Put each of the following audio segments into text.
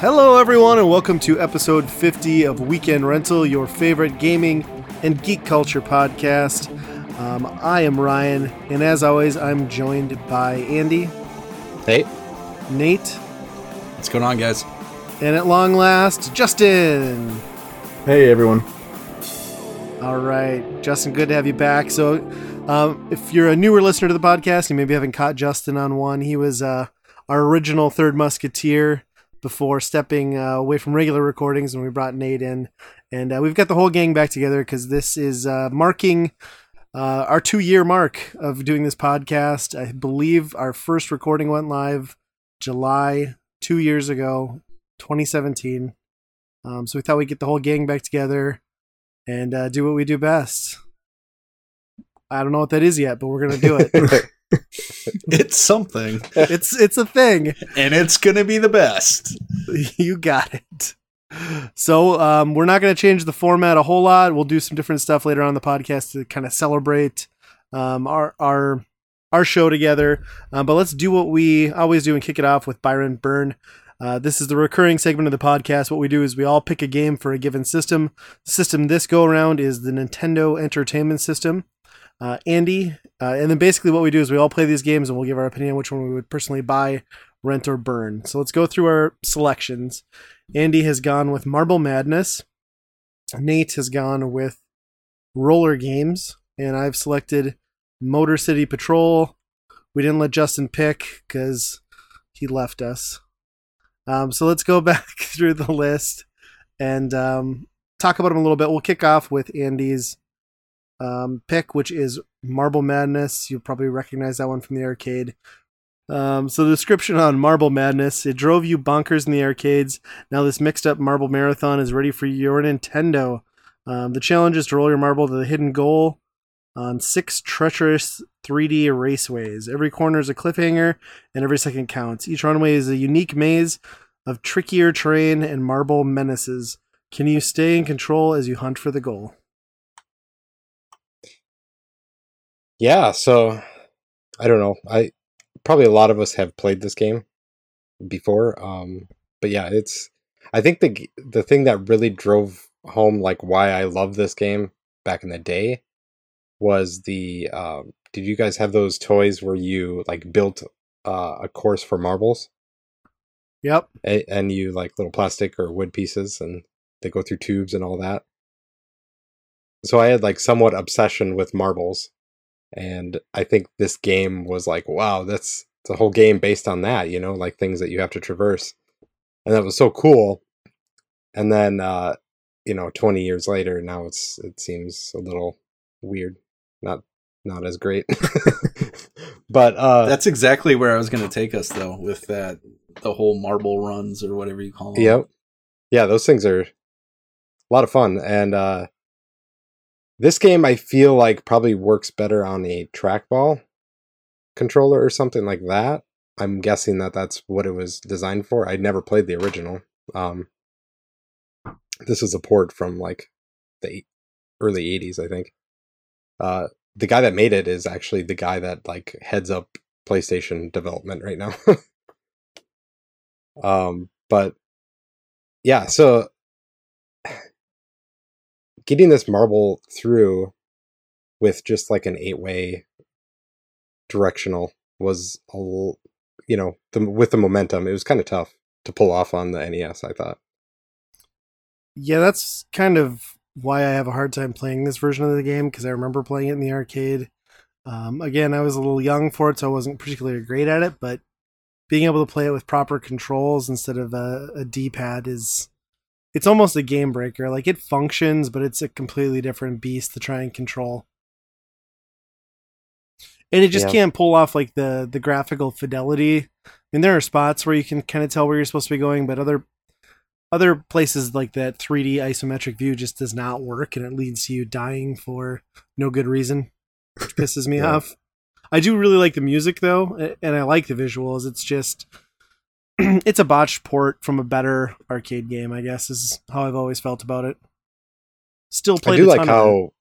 Hello, everyone, and welcome to episode 50 of Weekend Rental, your favorite gaming and geek culture podcast. Um, I am Ryan, and as always, I'm joined by Andy, Hey, Nate, What's going on, guys? and at long last, Justin. Hey everyone. All right, Justin, good to have you back. So, um, if you're a newer listener to the podcast, you maybe haven't caught Justin on one. He was uh, our original third musketeer before stepping uh, away from regular recordings when we brought Nate in, and uh, we've got the whole gang back together because this is uh, marking uh, our two-year mark of doing this podcast. I believe our first recording went live July two years ago, 2017. Um, so we thought we'd get the whole gang back together and uh, do what we do best. I don't know what that is yet, but we're gonna do it. It's something, it's it's a thing. and it's gonna be the best. you got it. So um, we're not gonna change the format a whole lot. We'll do some different stuff later on in the podcast to kind of celebrate um, our our our show together. Uh, but let's do what we always do and kick it off with Buy Rent Burn. Uh, this is the recurring segment of the podcast. What we do is we all pick a game for a given system. The system this go around is the Nintendo Entertainment System. Uh, Andy, uh, and then basically what we do is we all play these games and we'll give our opinion on which one we would personally buy, rent, or burn. So let's go through our selections. Andy has gone with Marble Madness. Nate has gone with Roller Games, and I've selected Motor City Patrol. We didn't let Justin pick because he left us. Um, so let's go back through the list and um, talk about them a little bit. We'll kick off with Andy's um, pick, which is Marble Madness. You'll probably recognize that one from the arcade. Um, so the description on Marble Madness: It drove you bonkers in the arcades. Now this mixed-up marble marathon is ready for your Nintendo. Um, the challenge is to roll your marble to the hidden goal on six treacherous 3D raceways. Every corner is a cliffhanger, and every second counts. Each runway is a unique maze of trickier terrain and marble menaces. Can you stay in control as you hunt for the goal? yeah. So I don't know. I probably a lot of us have played this game before. Um, but yeah, it's. I think the the thing that really drove home like why I love this game back in the day was the. Um, did you guys have those toys where you like built uh, a course for marbles? Yep. A- and you like little plastic or wood pieces and they go through tubes and all that so i had like somewhat obsession with marbles and i think this game was like wow that's it's a whole game based on that you know like things that you have to traverse and that was so cool and then uh you know 20 years later now it's it seems a little weird not not as great but uh That's exactly where I was gonna take us, though, with that the whole marble runs or whatever you call them. Yep. Yeah, those things are a lot of fun. And uh this game I feel like probably works better on a trackball controller or something like that. I'm guessing that that's what it was designed for. I'd never played the original. Um this is a port from like the early 80s, I think. Uh the guy that made it is actually the guy that like heads up PlayStation development right now. um but yeah so getting this marble through with just like an eight way directional was a l- you know the, with the momentum it was kind of tough to pull off on the nes i thought Yeah, that's kind of why I have a hard time playing this version of the game because I remember playing it in the arcade. Um, again, I was a little young for it, so I wasn't particularly great at it, but being able to play it with proper controls instead of a, a D-pad is it's almost a game breaker. Like it functions, but it's a completely different beast to try and control. And it just Yeah. can't pull off like the the graphical fidelity. I mean, there are spots where you can kind of tell where you're supposed to be going, but other other places like that 3D isometric view just does not work, and it leads to you dying for no good reason, which pisses me Yeah. off. I do really like the music though, and I like the visuals. It's just it's a botched port from a better arcade game, I guess, is how I've always felt about it. Still I played. do a like how,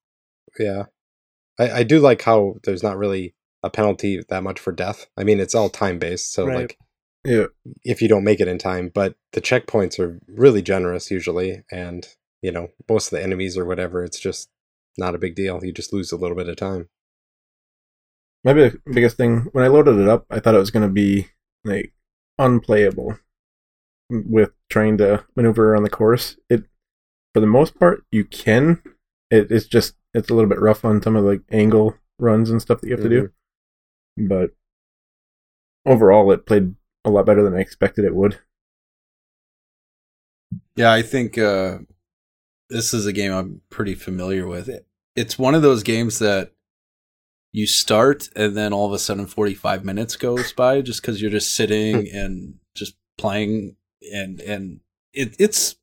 yeah, I, I do like how there's not really a penalty that much for death. I mean, it's all time based, so Right. like Yeah. if you don't make it in time, but the checkpoints are really generous usually, and you know most of the enemies or whatever, it's just not a big deal. You just lose a little bit of time. My big, biggest thing when I loaded it up, I thought it was going to be like unplayable with trying to maneuver around the course. It, for the most part, you can. It, it's just it's a little bit rough on some of the like, angle runs and stuff that you have to do, mm-hmm. but overall, it played a lot better than I expected it would. Yeah, I think uh, this is a game I'm pretty familiar with. It, it's one of those games that you start and then all of a sudden 45 minutes goes by just because you're just sitting and just playing and and it, it's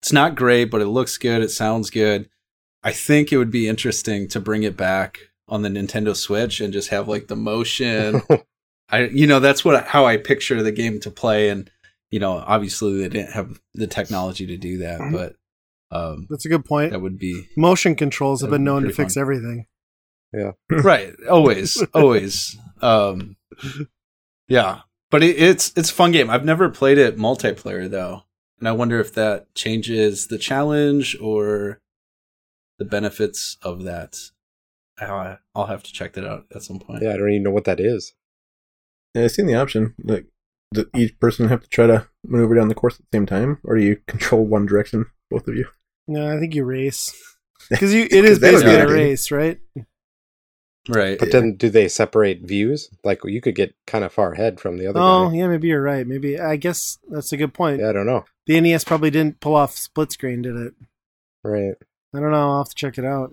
it's not great, but it looks good. It sounds good. I think it would be interesting to bring it back on the Nintendo Switch and just have like the motion. I you know that's what how I picture the game to play and you know obviously they didn't have the technology to do that Mhm. but um That's a good point. that would be Motion controls have that would been be known to fix fun. everything. Yeah, right always always um yeah but it, it's it's a fun game I've never played it multiplayer though and I wonder if that changes the challenge or the benefits of that I'll have to check that out at some point yeah, I don't even know what that is. Yeah, I seen the option like does each person have to try to maneuver down the course at the same time, or do you control one direction, both of you? No, I think you race because you. It is That be basically a race, right? right But then, do they separate views? Like you could get kind of far ahead from the other Oh, guy. yeah, maybe you're right. Maybe I guess that's a good point. Yeah, I don't know. The NES probably didn't pull off split screen, did it? Right. I don't know. I'll have to check it out.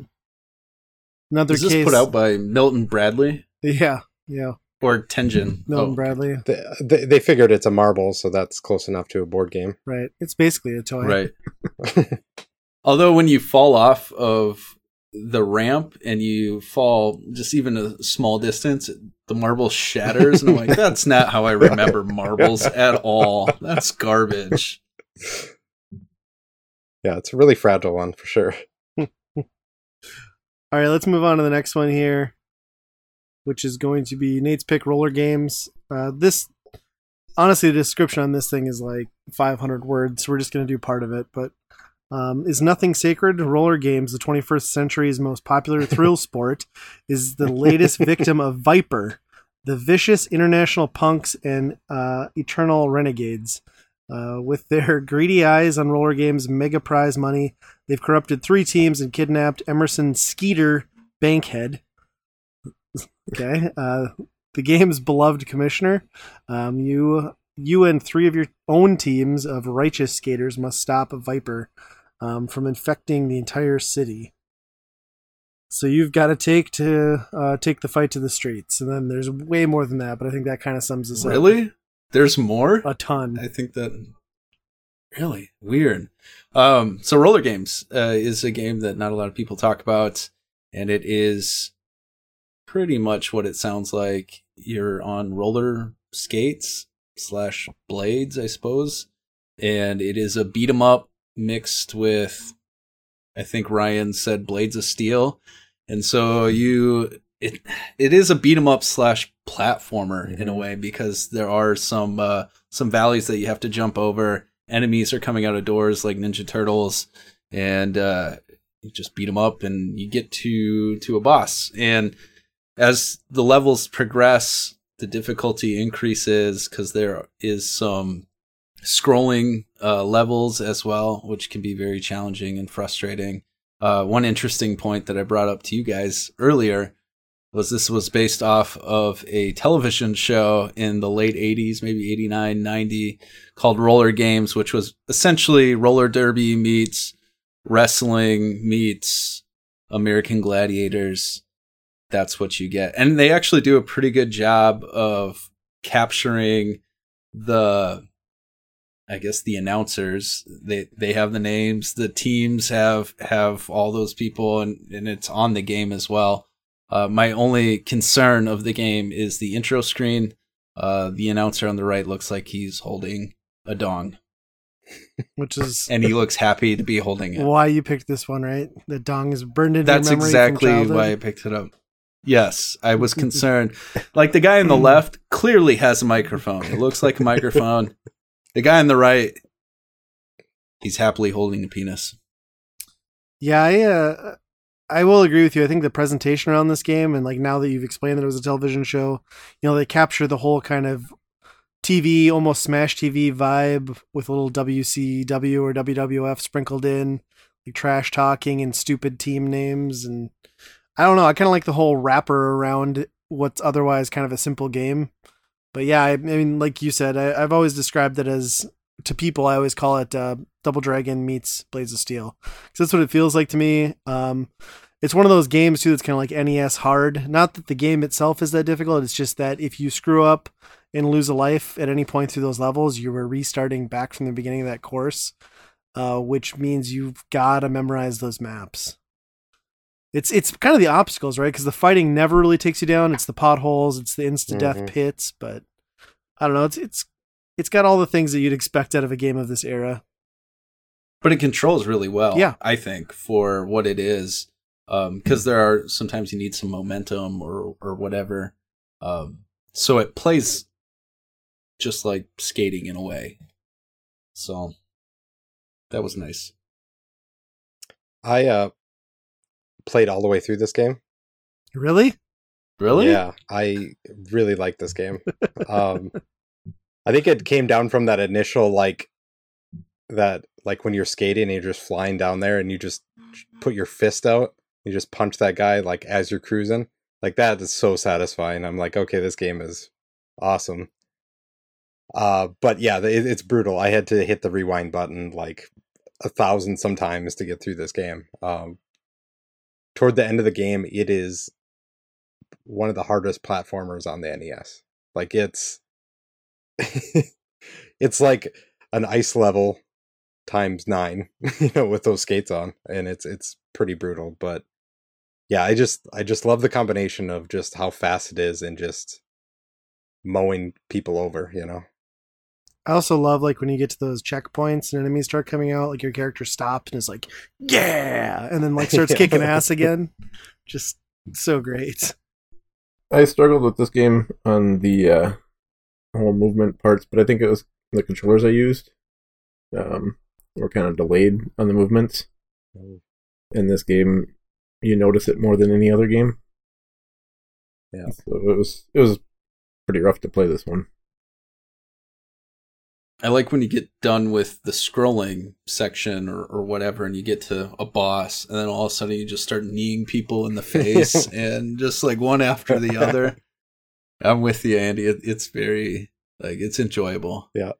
Another is this case. put out by Milton Bradley Yeah, yeah. Or Tengen Milton Oh, Bradley. They, they, they figured it's a marble, so that's close enough to a board game. Right. It's basically a toy. Right. Although when you fall off of the ramp and you fall just even a small distance, the marble shatters, and I'm like, that's not how I remember marbles at all. That's garbage. Yeah, it's a really fragile one for sure. All right, let's move on to the next one here, which is going to be Nate's pick roller games. Uh, this, honestly, the description on this thing is like 500 words, so we're just going to do part of it. But um, is nothing sacred? Roller games, the 21st century's most popular thrill sport, is the latest victim of Viper, the vicious international punks and uh, eternal renegades. Uh, with their greedy eyes on roller games, mega prize money, They've corrupted three teams and kidnapped Emerson Skeeter Bankhead. Okay, uh, the game's beloved commissioner. Um, you, you and three of your own teams of righteous skaters must stop a Viper um, from infecting the entire city. So you've got to take to uh, take the fight to the streets, and then there's way more than that. But I think that kind of sums us up. Really? There's more? a ton. I think that really weird. Um, so roller games uh, is a game that not a lot of people talk about, and it is pretty much what it sounds like. You're on roller skates slash blades, I suppose, and it is a beat 'em up mixed with, I think Ryan said blades of steel, and so you it it is a beat 'em up slash platformer in a way because there are some uh, some valleys that you have to jump over. Enemies are coming out of doors like Ninja Turtles, and uh, you just beat them up, and you get to to a boss. And as the levels progress, the difficulty increases because there is some scrolling uh, levels as well, which can be very challenging and frustrating. Uh, one interesting point that I brought up to you guys earlier was this was based off of a television show in the late 80s, maybe 89, 90, called Roller Games, which was essentially roller derby meets wrestling meets American Gladiators. That's what you get. And they actually do a pretty good job of capturing the I guess the announcers they they have the names the teams have have all those people and and it's on the game as well uh, my only concern of the game is the intro screen uh, the announcer on the right looks like he's holding a dong which is and he looks happy to be holding it. why you picked this one, right? The dong is burned into That's exactly why I picked it up. Yes, I was concerned. like the guy on the left clearly has a microphone. It looks like a microphone. The guy on the right, he's happily holding a penis. Yeah, I uh, I will agree with you. I think the presentation around this game, and like now that you've explained that it was a television show, you know, they capture the whole kind of TV, almost Smash TV vibe with a little WCW or WWF sprinkled in, like trash talking and stupid team names, and I don't know. I kind of like the whole wrapper around what's otherwise kind of a simple game. But yeah, I, I mean, like you said, I, I've always described it as to people. I always call it uh, Double Dragon meets Blades of Steel because that's what it feels like to me. Um, it's one of those games too that's kind of like NES hard. Not that the game itself is that difficult. It's just that if you screw up and lose a life at any point through those levels, you were restarting back from the beginning of that course, uh, which means you've got to memorize those maps. It's it's kind of the obstacles, right? Because the fighting never really takes you down. It's the potholes, it's the insta death Mhm. pits, but I don't know. It's it's it's got all the things that you'd expect out of a game of this era. But it controls really well, Yeah. I think, for what it is. Because there are sometimes you need some momentum or or whatever. Um, so it plays just like skating in a way. So that was nice. I uh played all the way through this game. Really? Really? Yeah, I really like this game. um I think it came down from that initial like that like when you're skating and you're just flying down there and you just put your fist out, you just punch that guy like as you're cruising. Like that is so satisfying. I'm like, okay, this game is awesome. Uh but yeah, it, it's brutal. I had to hit the rewind button like a thousand sometimes to get through this game. Um toward the end of the game, it is one of the hardest platformers on the NES. Like it's it's like an ice level times 9, you know, with those skates on and it's it's pretty brutal, but yeah, I just I just love the combination of just how fast it is and just mowing people over, you know. I also love like when you get to those checkpoints and enemies start coming out, like your character stops and is like, "Yeah," and then like starts kicking ass again. Just so great. I struggled with this game on the uh, whole movement parts, but I think it was the controllers I used um, were kind of delayed on the movements. In this game, you notice it more than any other game. Yeah. So it was it was pretty rough to play this one. I like when you get done with the scrolling section or, or whatever, and you get to a boss, and then all of a sudden you just start kneeing people in the face, and just like one after the other. I'm with you, Andy. It, it's very like it's enjoyable. Yeah.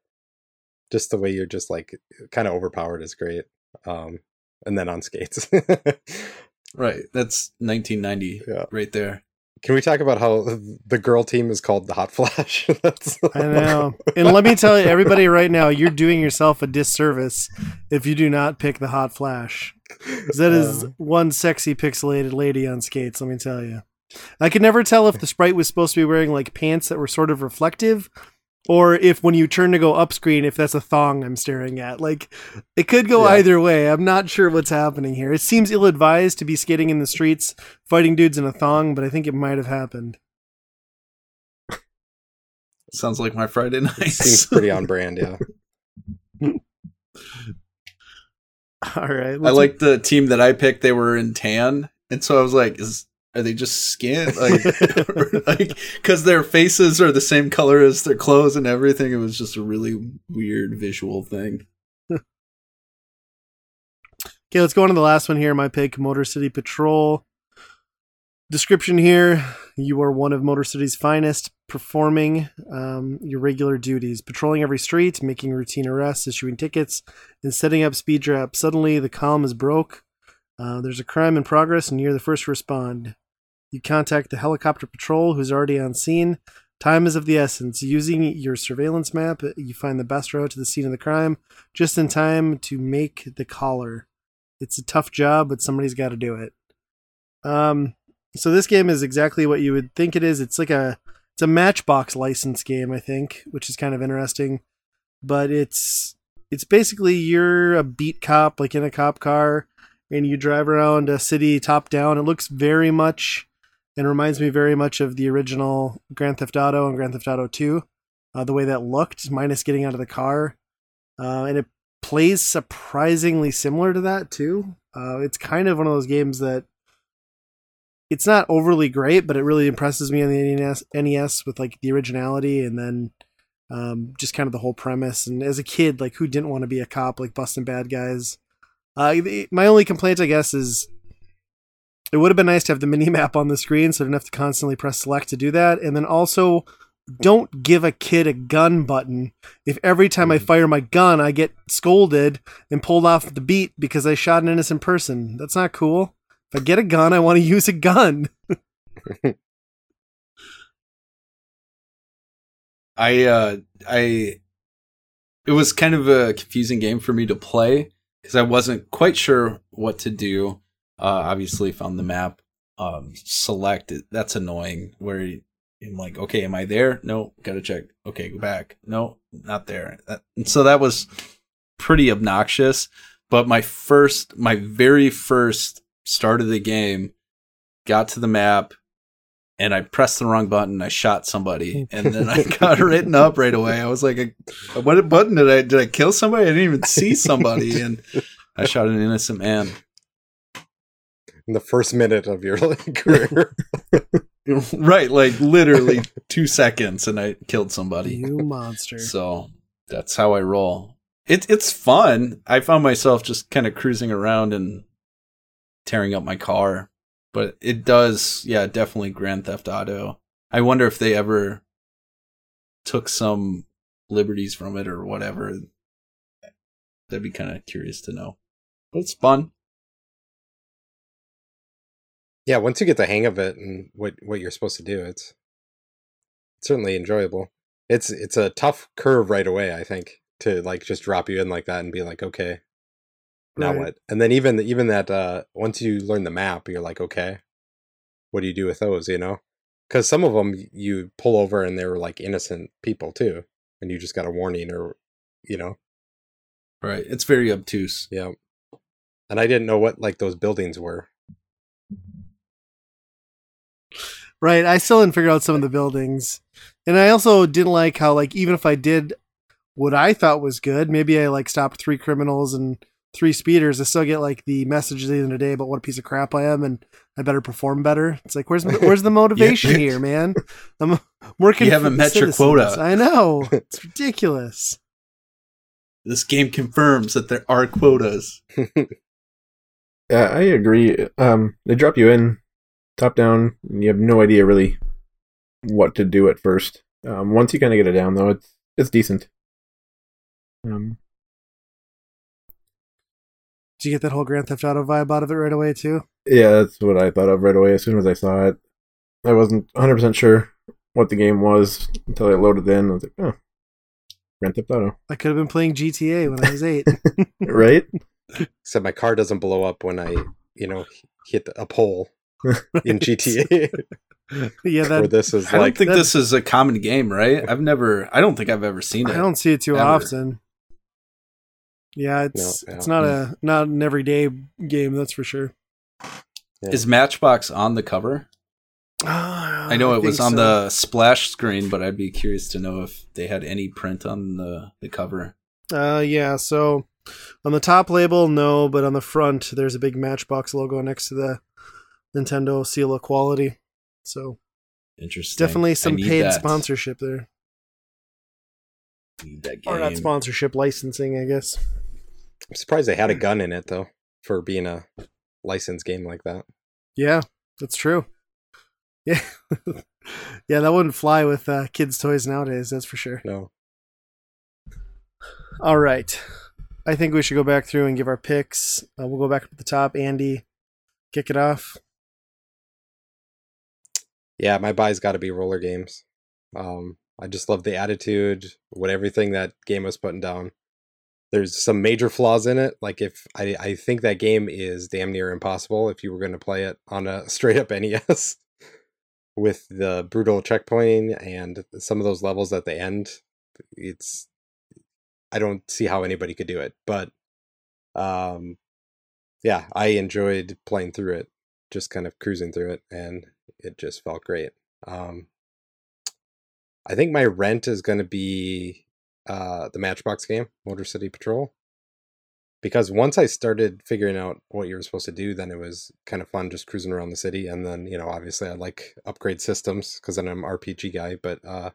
Just the way you're just like kind of overpowered is great. Um and then on skates. Right. That's 1990 Yeah. right there. Can we talk about how the girl team is called the Hot Flash? That's I know. And let me tell you, everybody right now, you're doing yourself a disservice if you do not pick the Hot Flash. That is Uh, one sexy pixelated lady on skates, let me tell you. I could never tell if the sprite was supposed to be wearing like pants that were sort of reflective or if when you turn to go up screen if that's a thong I'm staring at. Like it could go Yeah. either way. I'm not sure what's happening here. It seems ill-advised to be skating in the streets fighting dudes in a thong, but I think it might have happened. Sounds like my Friday night seems pretty on brand, yeah. All right. I like the team that I picked. They were in tan, and so I was like, "Is are they just skin like like because their faces are the same color as their clothes and everything?" It was just a really weird visual thing. Okay, let's go on to the last one here. My pick, Motor City Patrol. Description here: You are one of Motor City's finest, performing um, your regular duties, patrolling every street, making routine arrests, issuing tickets, and setting up speed traps. Suddenly, the calm is broke. Uh, there's a crime in progress, and you're the first to respond. You contact the helicopter patrol, who's already on scene. Time is of the essence. Using your surveillance map, you find the best route to the scene of the crime, just in time to make the caller. It's a tough job, but somebody's got to do it. Um, so this game is exactly what you would think it is. It's like a it's a Matchbox license game, I think, which is kind of interesting. But it's it's basically you're a beat cop, like in a cop car, and you drive around a city top down. It looks very much and reminds me very much of the original Grand Theft Auto and Grand Theft Auto 2. Uh, the way that looked, minus getting out of the car, uh, and it plays surprisingly similar to that too. Uh, it's kind of one of those games that it's not overly great, but it really impresses me on the NES, NES with like the originality and then um, just kind of the whole premise. And as a kid, like who didn't want to be a cop, like busting bad guys? Uh, my only complaint, I guess, is it would have been nice to have the mini map on the screen, so I didn't have to constantly press select to do that. And then also, don't give a kid a gun button if every time I fire my gun, I get scolded and pulled off the beat because I shot an innocent person. That's not cool. If I get a gun, I want to use a gun. I uh I it was kind of a confusing game for me to play because I wasn't quite sure what to do. Uh obviously found the map um select it. That's annoying where I'm like, okay, am I there? No, gotta check. Okay, go back. No, not there. That, and so that was pretty obnoxious. But my first, my very first start of the game, got to the map, and I pressed the wrong button. I shot somebody, and then I got written up right away. I was like, "What button did I did I kill somebody? I didn't even see somebody, and I shot an innocent man." In the first minute of your career, right? Like literally two seconds, and I killed somebody. You monster! So that's how I roll. It's it's fun. I found myself just kind of cruising around and tearing up my car but it does, yeah, definitely Grand Theft Auto. I wonder if they ever took some liberties from it or whatever. That'd be kind of curious to know. But it's fun. Yeah, once you get the hang of it and what what you're supposed to do, it's certainly enjoyable. It's it's a tough curve right away, I think, to like just drop you in like that and be like, okay, now right. what? And then even even that uh once you learn the map, you're like, okay, what do you do with those? You know, because some of them you pull over and they were like innocent people too, and you just got a warning or, you know, right? It's very obtuse. Yeah, and I didn't know what like those buildings were. Right, I still didn't figure out some of the buildings, and I also didn't like how like even if I did what I thought was good, maybe I like stopped three criminals and three speeders, I still get like the message at the end of the day about what a piece of crap I am and I better perform better. It's like, where's where's the motivation yeah. here, man? I'm working. You haven't met your quota. I know it's ridiculous. This game confirms that there are quotas. yeah, I agree. Um, they drop you in top down, and you have no idea really what to do at first. Um, once you kind of get it down, though, it's it's decent. Um, did you get that whole Grand Theft Auto vibe out of it right away too? Yeah, that's what I thought of right away as soon as I saw it. I wasn't 100% sure what the game was until I loaded in. I was like, oh, Grand Theft Auto. I could have been playing GTA when I was eight. right? Except my car doesn't blow up when I, you know, hit a pole in GTA. yeah, that, this is I like. don't think this is a common game, right? I've never. I don't think I've ever seen it. I don't see it too ever. often. Yeah, it's no, it's not a not an everyday game, that's for sure. Yeah. Is Matchbox on the cover? Uh, I know I it was on so. the splash screen, but I'd be curious to know if they had any print on the the cover. Uh, yeah. So on the top label, no, but on the front, there's a big Matchbox logo next to the Nintendo seal of quality. So interesting. Definitely some paid that. sponsorship there. Need that game. Or not sponsorship, licensing, I guess. I'm surprised they had a gun in it though, for being a licensed game like that. Yeah, that's true. Yeah, yeah, that wouldn't fly with uh, kids' toys nowadays. That's for sure. No. All right, I think we should go back through and give our picks. Uh, we'll go back up at the top. Andy, kick it off. Yeah, my buy's got to be roller games. Um, I just love the attitude, what everything that game was putting down there's some major flaws in it. Like if I, I think that game is damn near impossible if you were going to play it on a straight up NES with the brutal checkpointing and some of those levels at the end. It's I don't see how anybody could do it. But um, yeah, I enjoyed playing through it, just kind of cruising through it, and it just felt great. Um, I think my rent is going to be uh, the Matchbox game, Motor City Patrol. Because once I started figuring out what you were supposed to do, then it was kind of fun just cruising around the city. And then, you know, obviously I like upgrade systems because then I'm RPG guy. But uh,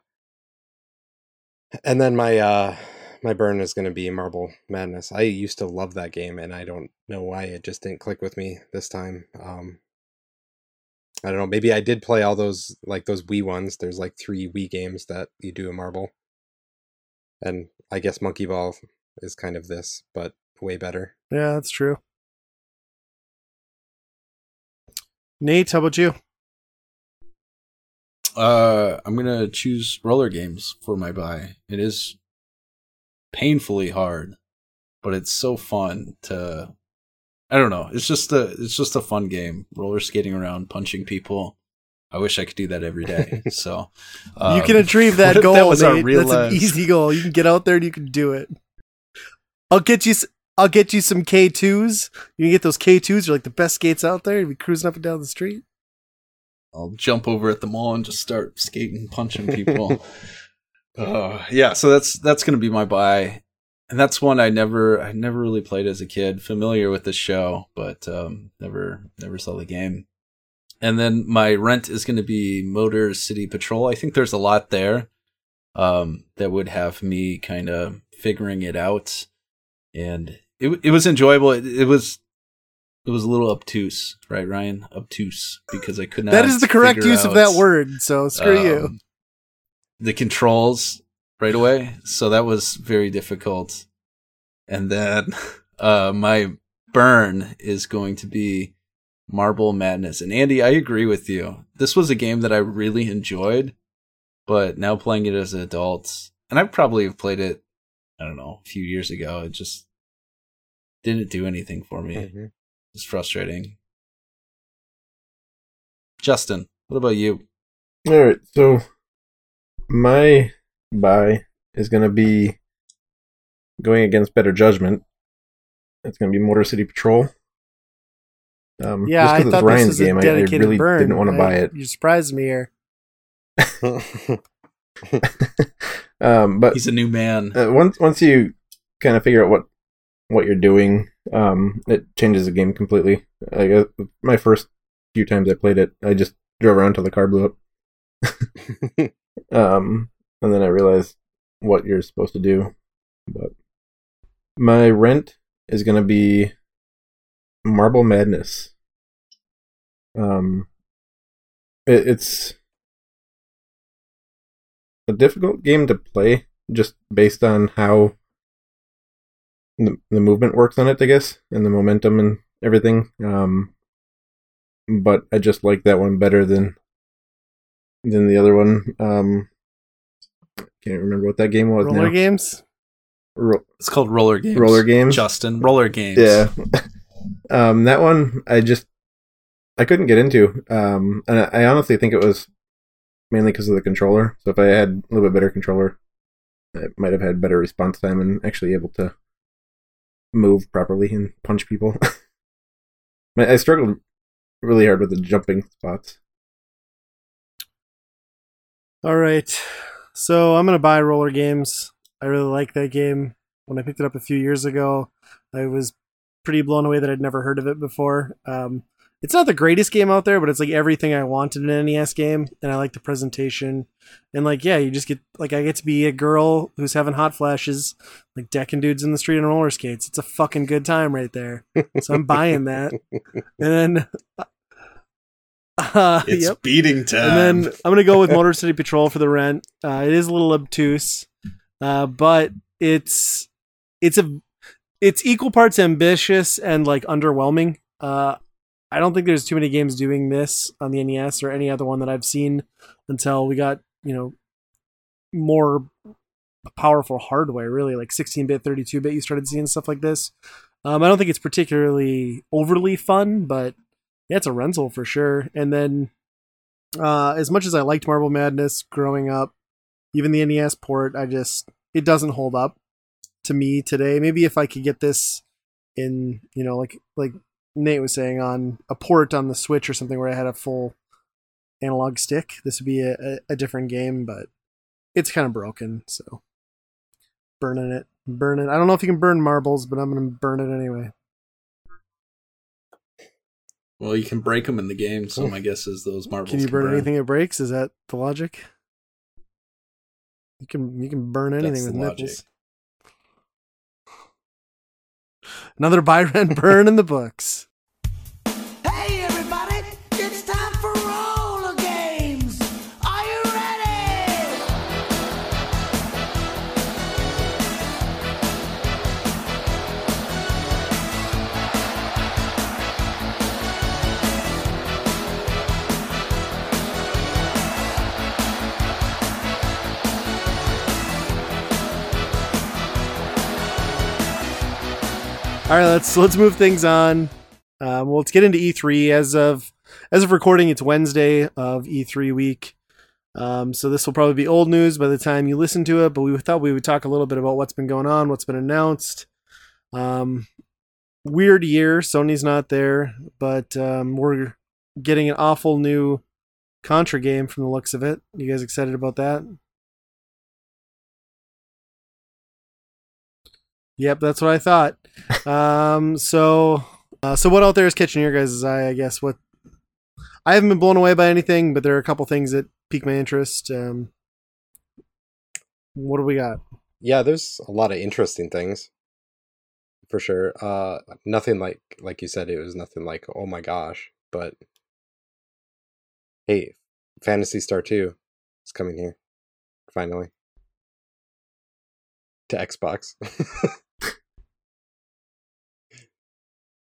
and then my uh, my burn is going to be Marble Madness. I used to love that game, and I don't know why it just didn't click with me this time. Um, I don't know. Maybe I did play all those like those Wii ones. There's like three Wii games that you do a marble, and I guess Monkey Ball is kind of this, but way better. Yeah, that's true. Nate, how about you? Uh, I'm gonna choose roller games for my buy. It is painfully hard, but it's so fun to. I don't know. It's just a it's just a fun game. Roller skating around, punching people. I wish I could do that every day. So um, you can achieve that goal. that was our real That's an easy goal. You can get out there and you can do it. I'll get you. I'll get you some K twos. You can get those K twos. You're like the best skates out there. You'll be cruising up and down the street. I'll jump over at the mall and just start skating, punching people. uh, yeah, so that's that's gonna be my buy, and that's one I never I never really played as a kid. Familiar with the show, but um, never never saw the game. And then my rent is gonna be Motor City Patrol. I think there's a lot there um, that would have me kind of figuring it out, and it it was enjoyable. It, it was. It was a little obtuse, right, Ryan? Obtuse because I could not. that is the correct use of that word. So screw you. um, The controls right away, so that was very difficult. And then uh, my burn is going to be Marble Madness. And Andy, I agree with you. This was a game that I really enjoyed, but now playing it as an adult, and I probably have played it, I don't know, a few years ago. It just didn't do anything for me. Mhm. It's frustrating. Justin, what about you? All right, so my buy is going to be going against better judgment. It's going to be Motor City Patrol. Um, Yeah, just I 'cause it's thought Ryan's this was game, a I, I dedicated really burn. didn't want to buy it. You surprised me here. um, but He's a new man. uh, once once you kind of figure out what what you're doing, um, it changes the game completely. I guess my first few times I played it, I just drove around till the car blew up. um, and then I realized what you're supposed to do. But my rent is gonna be Marble Madness. Um, it, it's a difficult game to play just based on how the, the movement works on it, I guess, and the momentum and everything. Um, but I just like that one better than than the other one. Um, can't remember what that game was Roller now. games. Ro- It's called Roller Games. roller games. Justin, Roller Games. Yeah. um, that one I just I couldn't get into. Um, and I, I honestly think it was mainly because of the controller. So if I had a little bit better controller, I might have had better response time and actually able to move properly and punch people. I I struggled really hard with the jumping spots. All right. So I'm gonna buy roller games. I really like that game. When I picked it up a few years ago, I was pretty blown away that I'd never heard of it before. Um, it's not the greatest game out there, but it's like everything I wanted in an NES game, and I like the presentation. And like, yeah, you just get like I get to be a girl who's having hot flashes, like decking dudes in the street on roller skates. It's a fucking good time right there. So I'm buying that. And then, uh, It's yep. beating time. And then I'm gonna go with Motor City Patrol for the rent. Uh, it is a little obtuse, uh, but it's it's a it's equal parts ambitious and like underwhelming. Uh, I don't think there's too many games doing this on the NES or any other one that I've seen until we got you know more powerful hardware. Really, like 16-bit, 32-bit. You started seeing stuff like this. Um, I don't think it's particularly overly fun, but yeah, it's a rental for sure. And then uh, as much as I liked Marble Madness growing up, even the NES port, I just it doesn't hold up. to me today. Maybe if I could get this in, you know, like like Nate was saying on a port on the Switch or something where I had a full analog stick, this would be a, a, a different game, but it's kind of broken, so burning it, burning. I don't know if you can burn marbles, but I'm gonna burn it anyway. Well, you can break them in the game, so my guess is those marbles. Can you burn, anything that breaks? Is that the logic? You can you can burn anything That's with nipples. Another Buy Rent burn in the books. All right, let's let's move things on. Um, well, let's get into E3 as of as of recording. It's Wednesday of E3 week, um, so this will probably be old news by the time you listen to it. But we thought we would talk a little bit about what's been going on, what's been announced. Um, weird year. Sony's not there, but um, we're getting an awful new Contra game from the looks of it. You guys excited about that? Yep, that's what I thought. Um, so, uh, so what out there is catching your guys' eye? I guess what I haven't been blown away by anything, but there are a couple things that pique my interest. Um, what do we got? Yeah, there's a lot of interesting things for sure. Uh, nothing like like you said, it was nothing like oh my gosh, but hey, Phantasy Star Two is coming here finally to Xbox.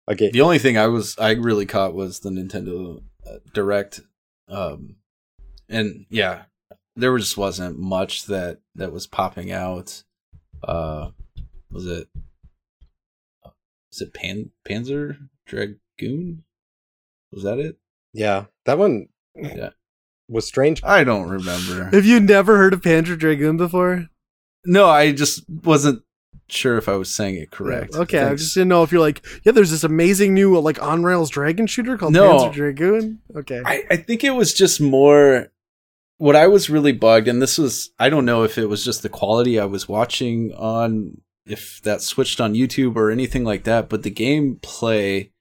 okay, The only thing I was I really caught was the Nintendo uh, Direct, um, and yeah, there just wasn't much that that was popping out. Uh, was it? Is it Pan Panzer Dragoon? Was that it? yeah, that one Yeah. was strange. I don't remember. Have you never heard of Panzer Dragoon before? No, I just wasn't sure if I was saying it correct. Okay, I just didn't know if you're like, yeah, there's this amazing new like on rails dragon shooter called No. Panzer Dragoon. Okay, I, I think it was just more what I was really bugged, and this was I don't know if it was just the quality I was watching on if that switched on YouTube or anything like that, but the gameplay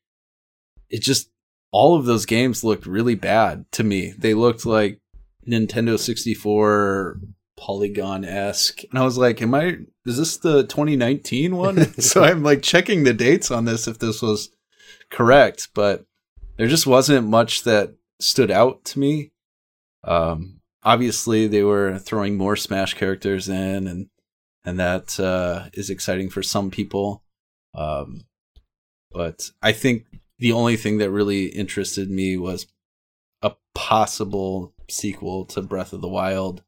it just all of those games looked really bad to me. They looked like Nintendo 64 polygon esque. And I was like, Am I is this the 2019 one? so I'm like checking the dates on this if this was correct, but there just wasn't much that stood out to me. Um, obviously, they were throwing more Smash characters in, and and that uh, is exciting for some people. Um, but I think the only thing that really interested me was a possible sequel to Breath of the Wild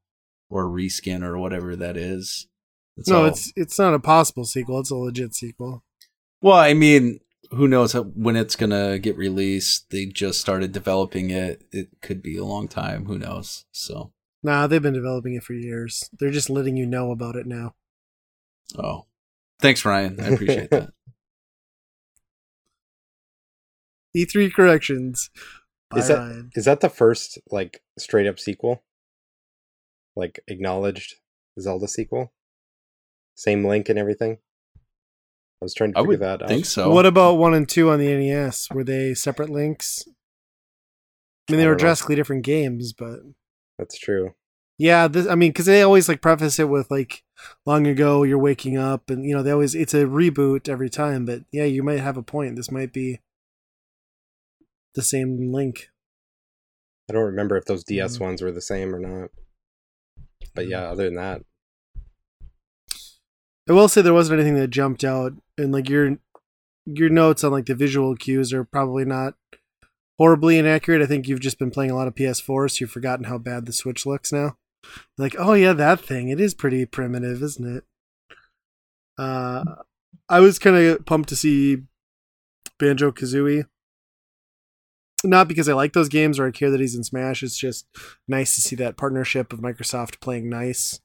or reskin or whatever that is. That's no, all. it's it's not a possible sequel. It's a legit sequel. Well, I mean, who knows when it's gonna get released? They just started developing it. It could be a long time. Who knows? So, Nah, they've been developing it for years. They're just letting you know about it now. oh, thanks, Ryan. I appreciate that. E3 E corrections. By Is that- Ryan. Is that the first like straight up sequel? Like acknowledged Zelda sequel? Same link and everything? I was trying to I figure would that out. think so. What about one and two on the NES? Were they separate links? I mean, they I were don't know. drastically different games, but That's true. yeah, this, I mean, because they always like preface it with like, long ago you're waking up, and you know they always it's a reboot every time. But yeah, you might have a point. This might be the same link. I don't remember if those DS Mhm. ones were the same or not. But yeah, other than that, I will say there wasn't anything that jumped out, and like your your notes on like the visual cues are probably not horribly inaccurate. I think you've just been playing a lot of PS4, so you've forgotten how bad the Switch looks now. Like, oh yeah, that thing. It is pretty primitive, isn't it? Uh, I was kind of pumped to see Banjo Kazooie. Not because I like those games or I care that he's in Smash. It's just nice to see that partnership of Microsoft playing nice.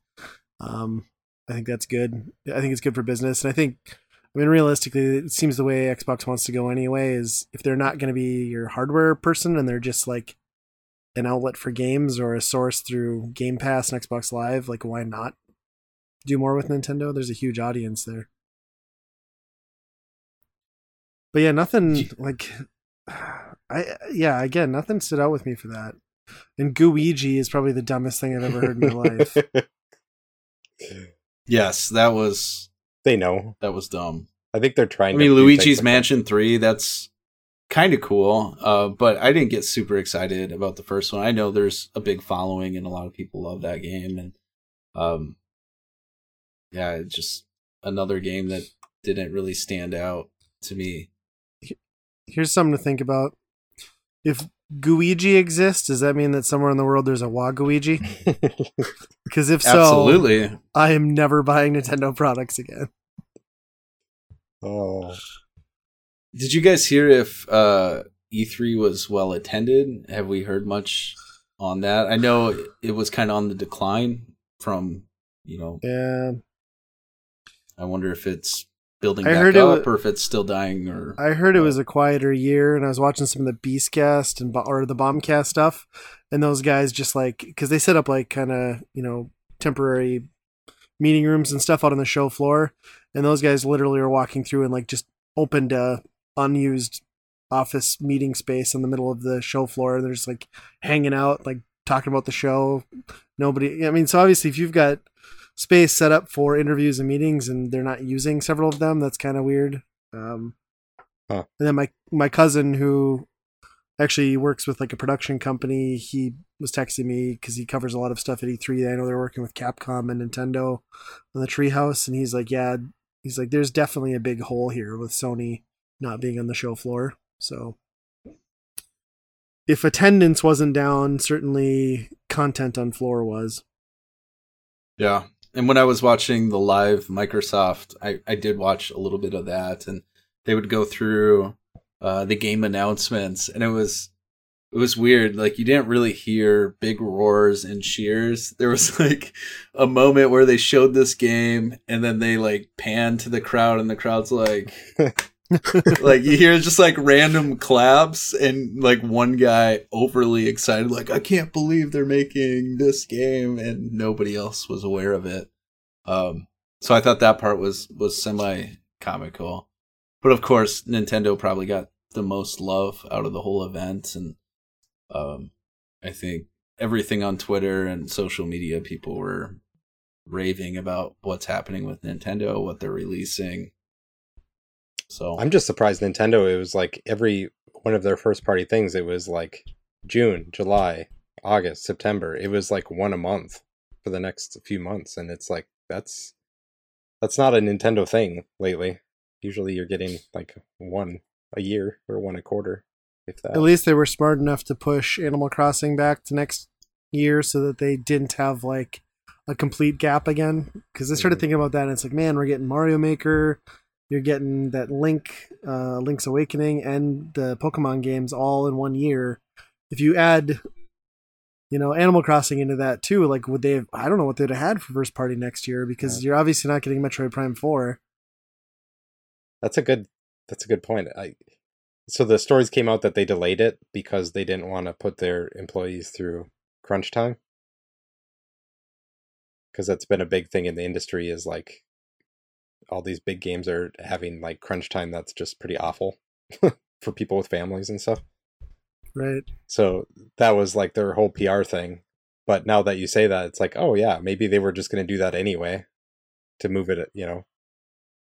Um, I think that's good. I think it's good for business, and I think, I mean, realistically, it seems the way Xbox wants to go anyway is if they're not going to be your hardware person and they're just like an outlet for games or a source through Game Pass and Xbox Live, like why not do more with Nintendo? There's a huge audience there. But yeah, nothing like I yeah, again, nothing stood out with me for that. And Gooigi is probably the dumbest thing I've ever heard in my life. Yes, that was they know. that was dumb. I think they're trying. I mean, to do Luigi's things like Mansion Three. That's kind of cool, uh, but I didn't get super excited about the first one. I know there's a big following and a lot of people love that game, and um, yeah, it's just another game that didn't really stand out to me. Here's something to think about. If Gooigi exists, does that mean that somewhere in the world there's a Waguigi? that. Because if so, Absolutely, I am never buying Nintendo products again. oh, Did you guys hear if uh, E3 was well attended? Have we heard much on that? I know it was kind of on the decline from, you know, Yeah, I wonder if it's building I back heard it up wa- or if it's still dying or I heard it was a quieter year, and I was watching some of the Beastcast and or the Bombcast stuff, and those guys just like because they set up like kind of you know temporary meeting rooms and stuff out on the show floor, and those guys literally are walking through and like just opened a unused office meeting space in the middle of the show floor. And they're just like hanging out, like talking about the show. Nobody, I mean, so obviously if you've got space set up for interviews and meetings and they're not using several of them, that's kind of weird. Um, Huh. And then my my cousin who actually works with like a production company, he was texting me because he covers a lot of stuff at E3. I know they're working with Capcom and Nintendo on the Treehouse, and he's like, yeah, he's like, there's definitely a big hole here with Sony not being on the show floor. So if attendance wasn't down, certainly content on floor was. Yeah. And when I was watching the live Microsoft, I, I did watch a little bit of that and they would go through uh, the game announcements and it was it was weird. Like you didn't really hear big roars and cheers. There was like a moment where they showed this game and then they like panned to the crowd and the crowd's like like you hear just like random claps and like one guy overly excited like i can't believe they're making this game and nobody else was aware of it. Um so i thought that part was was semi comical but of course nintendo probably got the most love out of the whole event and um i think everything on twitter and social media people were raving about what's happening with nintendo what they're releasing so I'm just surprised Nintendo. It was like every one of their first party things. It was like June, July, August, September. It was like one a month for the next few months, and it's like that's that's not a Nintendo thing lately. Usually, you're getting like one a year or one a quarter, if that. At least they were smart enough to push Animal Crossing back to next year so that they didn't have like a complete gap again. Because I started Mhm. thinking about that, and it's like, man, we're getting Mario Maker, you're getting that Link, uh, Link's Awakening, and the Pokemon games all in one year. If you add, you know, Animal Crossing into that too, like would they? Have, I don't know what they'd have had for first party next year because you're obviously not getting Metroid Prime Four. That's a good. That's a good point. I. So the stories came out that they delayed it because they didn't want to put their employees through crunch time. Because that's been a big thing in the industry. Is like all these big games are having like crunch time. That's just pretty awful for people with families and stuff. Right. So that was like their whole PR thing. But now that you say that, it's like, oh yeah, maybe they were just going to do that anyway, to move it, you know,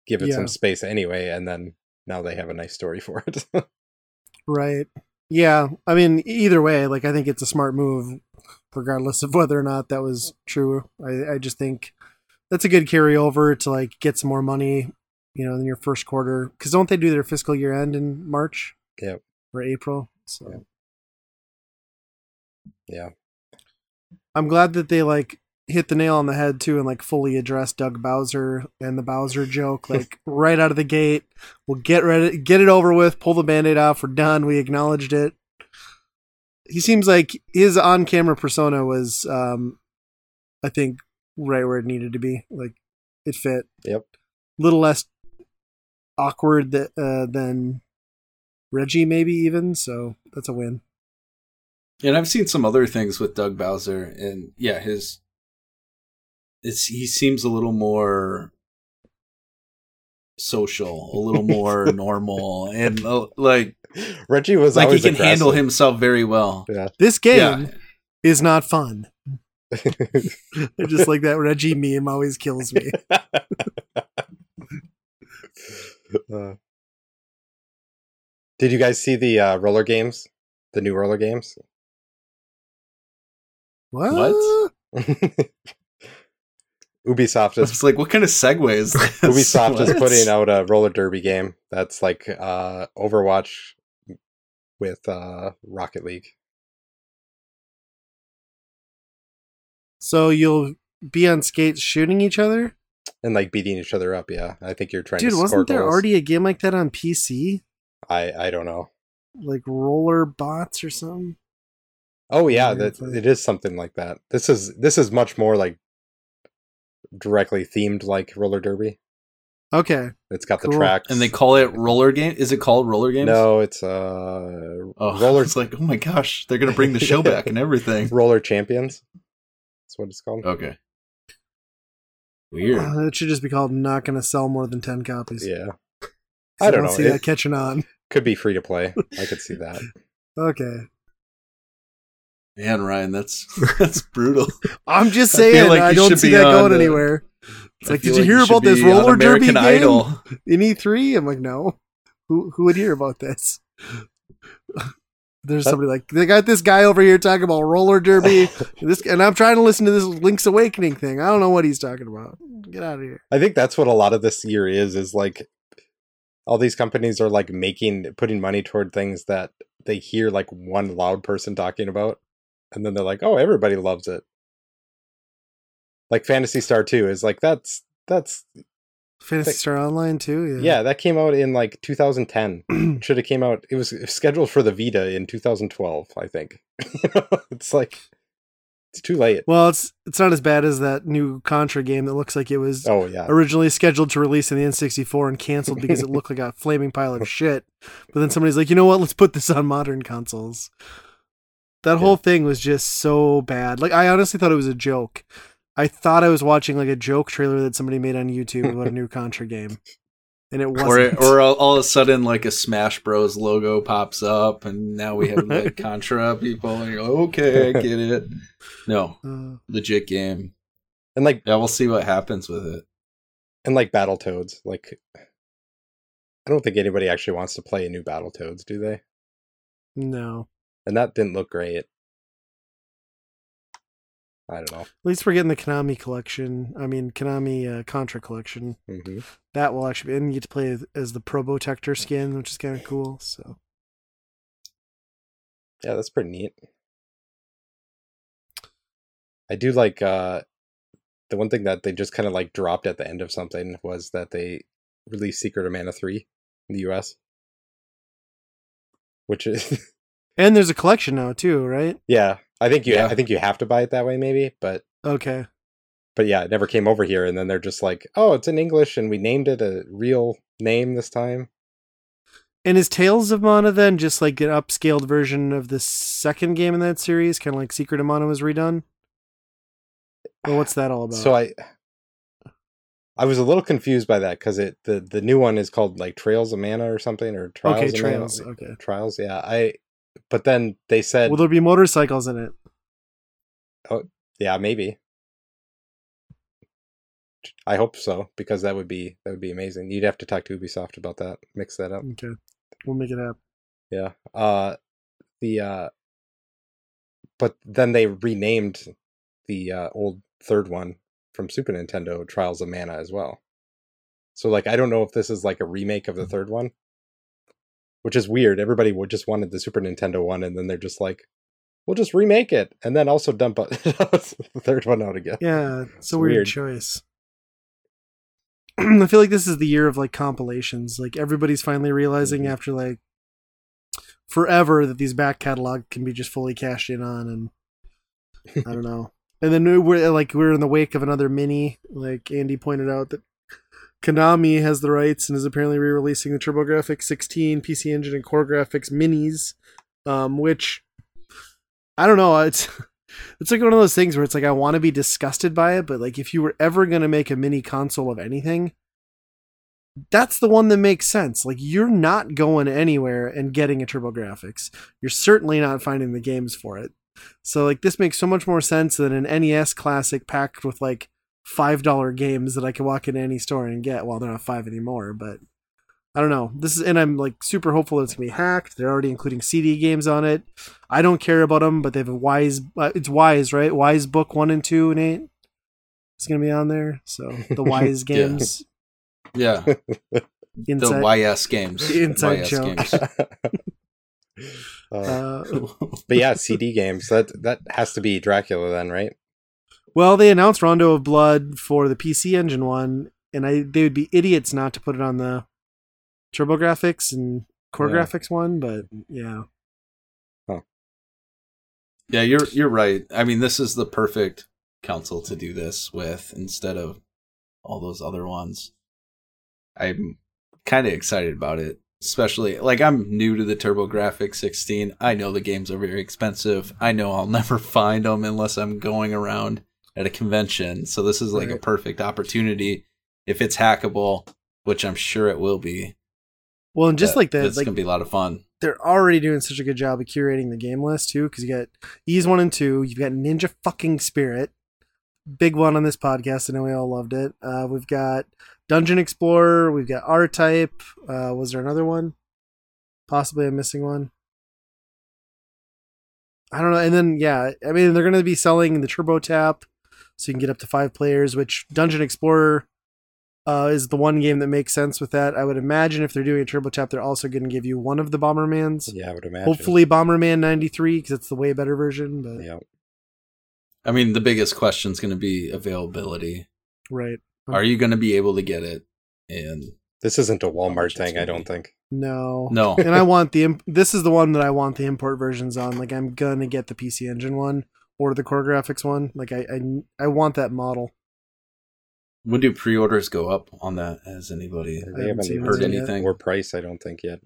give it Yeah. some space anyway, and then now they have a nice story for it. Right. Yeah. I mean, either way, like I think it's a smart move, regardless of whether or not that was true. I, I just think that's a good carryover to like get some more money, you know, in your first quarter. Because don't they do their fiscal year end in March? Yep. Or April. So Yep. yeah. I'm glad that they like hit the nail on the head too and like fully address Doug Bowser and the Bowser joke like right out of the gate. We'll get ready get it over with, pull the band-aid off, we're done. We acknowledged it. He seems like his on-camera persona was um I think right where it needed to be. Like it fit. Yep. A little less awkward th- uh, than Reggie, maybe even. So that's a win. And I've seen some other things with Doug Bowser, and yeah, his it's he seems a little more social, a little more normal, and uh, like Reggie was like he always can handle himself very well. Yeah. This game Yeah, is not fun. Just like that Reggie meme always kills me. Uh, did you guys see the uh, roller games? The new roller games? What? What? Ubisoft is was like, what kind of segue is this? Ubisoft is putting out a roller derby game that's like uh, Overwatch with uh, Rocket League. So you'll be on skates shooting each other? And like beating each other up, yeah. I think you're trying Dude, to score wasn't there goals. already a game like that on PC? I I don't know. Like roller bots or something? Oh yeah, Yeah, that it's like- it is something like that. This is this is much more like directly themed like roller derby. Okay. It's got the Cool. tracks. and they call it roller game. Is it called roller games? No, it's uh Oh, roller It's like, oh my gosh, they're gonna bring the show back and everything. roller champions. That's what it's called. Okay. Weird. Uh, it should just be called not going to sell more than 10 copies. Yeah. I don't know. see It- that catching on. Could be free to play. I could see that. Okay. Man, Ryan, that's that's brutal. I'm just saying, I, like you don't see that going the- anywhere. It's I like, did you hear should about this roller derby American game Idol. in E3? I'm like, no. Who who would hear about this? There's somebody like they got this guy over here talking about roller derby. this and I'm trying to listen to this Link's Awakening thing. I don't know what he's talking about. Get out of here. I think that's what a lot of this year is is like all these companies are like making putting money toward things that they hear like one loud person talking about and then they're like, "Oh, everybody loves it." Like Phantasy Star 2 is like that's that's Phantasy Star Online too. Yeah. yeah, that came out in like 2010. Should have came out it was scheduled for the Vita in 2012, I think. it's like it's too late. Well, it's it's not as bad as that new Contra game that looks like it was Oh yeah. originally scheduled to release in the N64 and canceled because it looked like a flaming pile of shit. But then somebody's like, you know what? Let's put this on modern consoles. That whole thing was just so bad. Like, I honestly thought it was a joke. I thought I was watching like a joke trailer that somebody made on YouTube about a new Contra game, and it Or, wasn't. or all, all of a sudden, like a Smash Bros logo pops up, and now we have like Contra people, and you're like, okay, I get it. No, Uh, legit game. And like Yeah, we'll see what happens with it. and like Battletoads, like I don't think anybody actually wants to play a new Battletoads, do they? no, And that didn't look great. I don't know. at least we're getting the Konami collection. I mean, Konami uh, Contra collection. hmm That will actually be, and you get to play as, the Probotector skin, which is kind of cool. So. Yeah, that's pretty neat. I do like uh the one thing that they just kind of like dropped at the end of something was that they released Secret of Mana 3 in the US. Which is And there's a collection now too, right? yeah, I think you Yeah. I think you have to buy it that way maybe, but Okay. but yeah, it never came over here and then they're just like, "Oh, it's in English and we named it a real name this time." And is Tales of Mana then just like an upscaled version of the second game in that series, kind of like Secret of Mana was redone? Or what's that all about? So I I was a little confused by that cuz it the the new one is called like Trails of Mana or something or Trials okay, of Trails. Mana. Okay. Trials, yeah. I but then they said Will there be motorcycles in it? Oh, yeah, maybe. I hope so because that would be that would be amazing. You'd have to talk to Ubisoft about that, mix that up. Okay. We'll make it happen. Yeah. Uh the uh but then they renamed the uh old third one from Super Nintendo Trials of Mana as well. So like I don't know if this is like a remake of the third one. Which is weird. Everybody would just wanted the Super Nintendo one and then they're just like we'll just remake it and then also dump out the third one out again. Yeah, it's It's a weird, weird. choice. I feel like this is the year of like compilations. Like everybody's finally realizing Mhm. after like forever that these back catalog can be just fully cashed in on and I don't know. And then we're like we're in the wake of another mini. Like Andy pointed out that Konami has the rights and is apparently re-releasing the TurboGrafx 16 PC Engine and CoreGrafx minis, um, which I don't know. It's it's like one of those things where it's like I want to be disgusted by it, but like if you were ever gonna make a mini console of anything, that's the one that makes sense. Like you're not going anywhere and getting a TurboGrafx. You're certainly not finding the games for it. So like this makes so much more sense than an NES classic packed with like five dollar games that I can walk into any store and get. Well, they're not five anymore, but I don't know. This is and I'm like super hopeful that it's gonna be hacked. They're already including CD games on it. I don't care about them, but they have a Ys. Uh, it's Ys, right? Ys book one and two and eight. It's gonna be on there. So the Ys games Yeah, the inside. YS games. The inside YS joke. games. Uh, Uh, but yeah, CD games. That that has to be Dracula then, right? Well, they announced Rondo of Blood for the PC Engine one, and I they would be idiots not to put it on the TurboGrafx and Core Yeah. Graphics one. But yeah, Yeah, you're you're right. I mean, this is the perfect console to do this with instead of all those other ones. I'm kind of excited about it, especially like I'm new to the TurboGrafx 16. I know the games are very expensive. I know I'll never find them unless I'm going around at a convention. So this is like a perfect opportunity if it's hackable, which I'm sure it will be. well, and just that- like the it's like gonna be a lot of fun. they're already doing such a good job of curating the game list too, because you got Ys one and two, you've got Ninja fucking Spirit, big one on this podcast. I know we all loved it. Uh, we've got Dungeon Explorer, we've got R Type. Uh, was there another one? Possibly a missing one. I don't know. And then yeah, I mean they're gonna be selling the Turbo Tap, so you can get up to five players. Which Dungeon Explorer uh, is the one game that makes sense with that. I would imagine if they're doing a Turbo Tap, they're also going to give you one of the Bombermans. Yeah, I would imagine. Hopefully, Bomberman '93 because it's the way better version. But Yeah. I mean, the biggest question is going to be availability. right, Are you going to be able to get it? And This isn't a Walmart thing, I don't think. no, no, and I want the imp- this is the one that I want the import versions on. Like I'm gonna get the PC Engine one or the CoreGrafx one. Like I I, I want that model. when do pre-orders go up on that? Has anybody? They haven't haven't heard said anything. Or price, I don't think yet.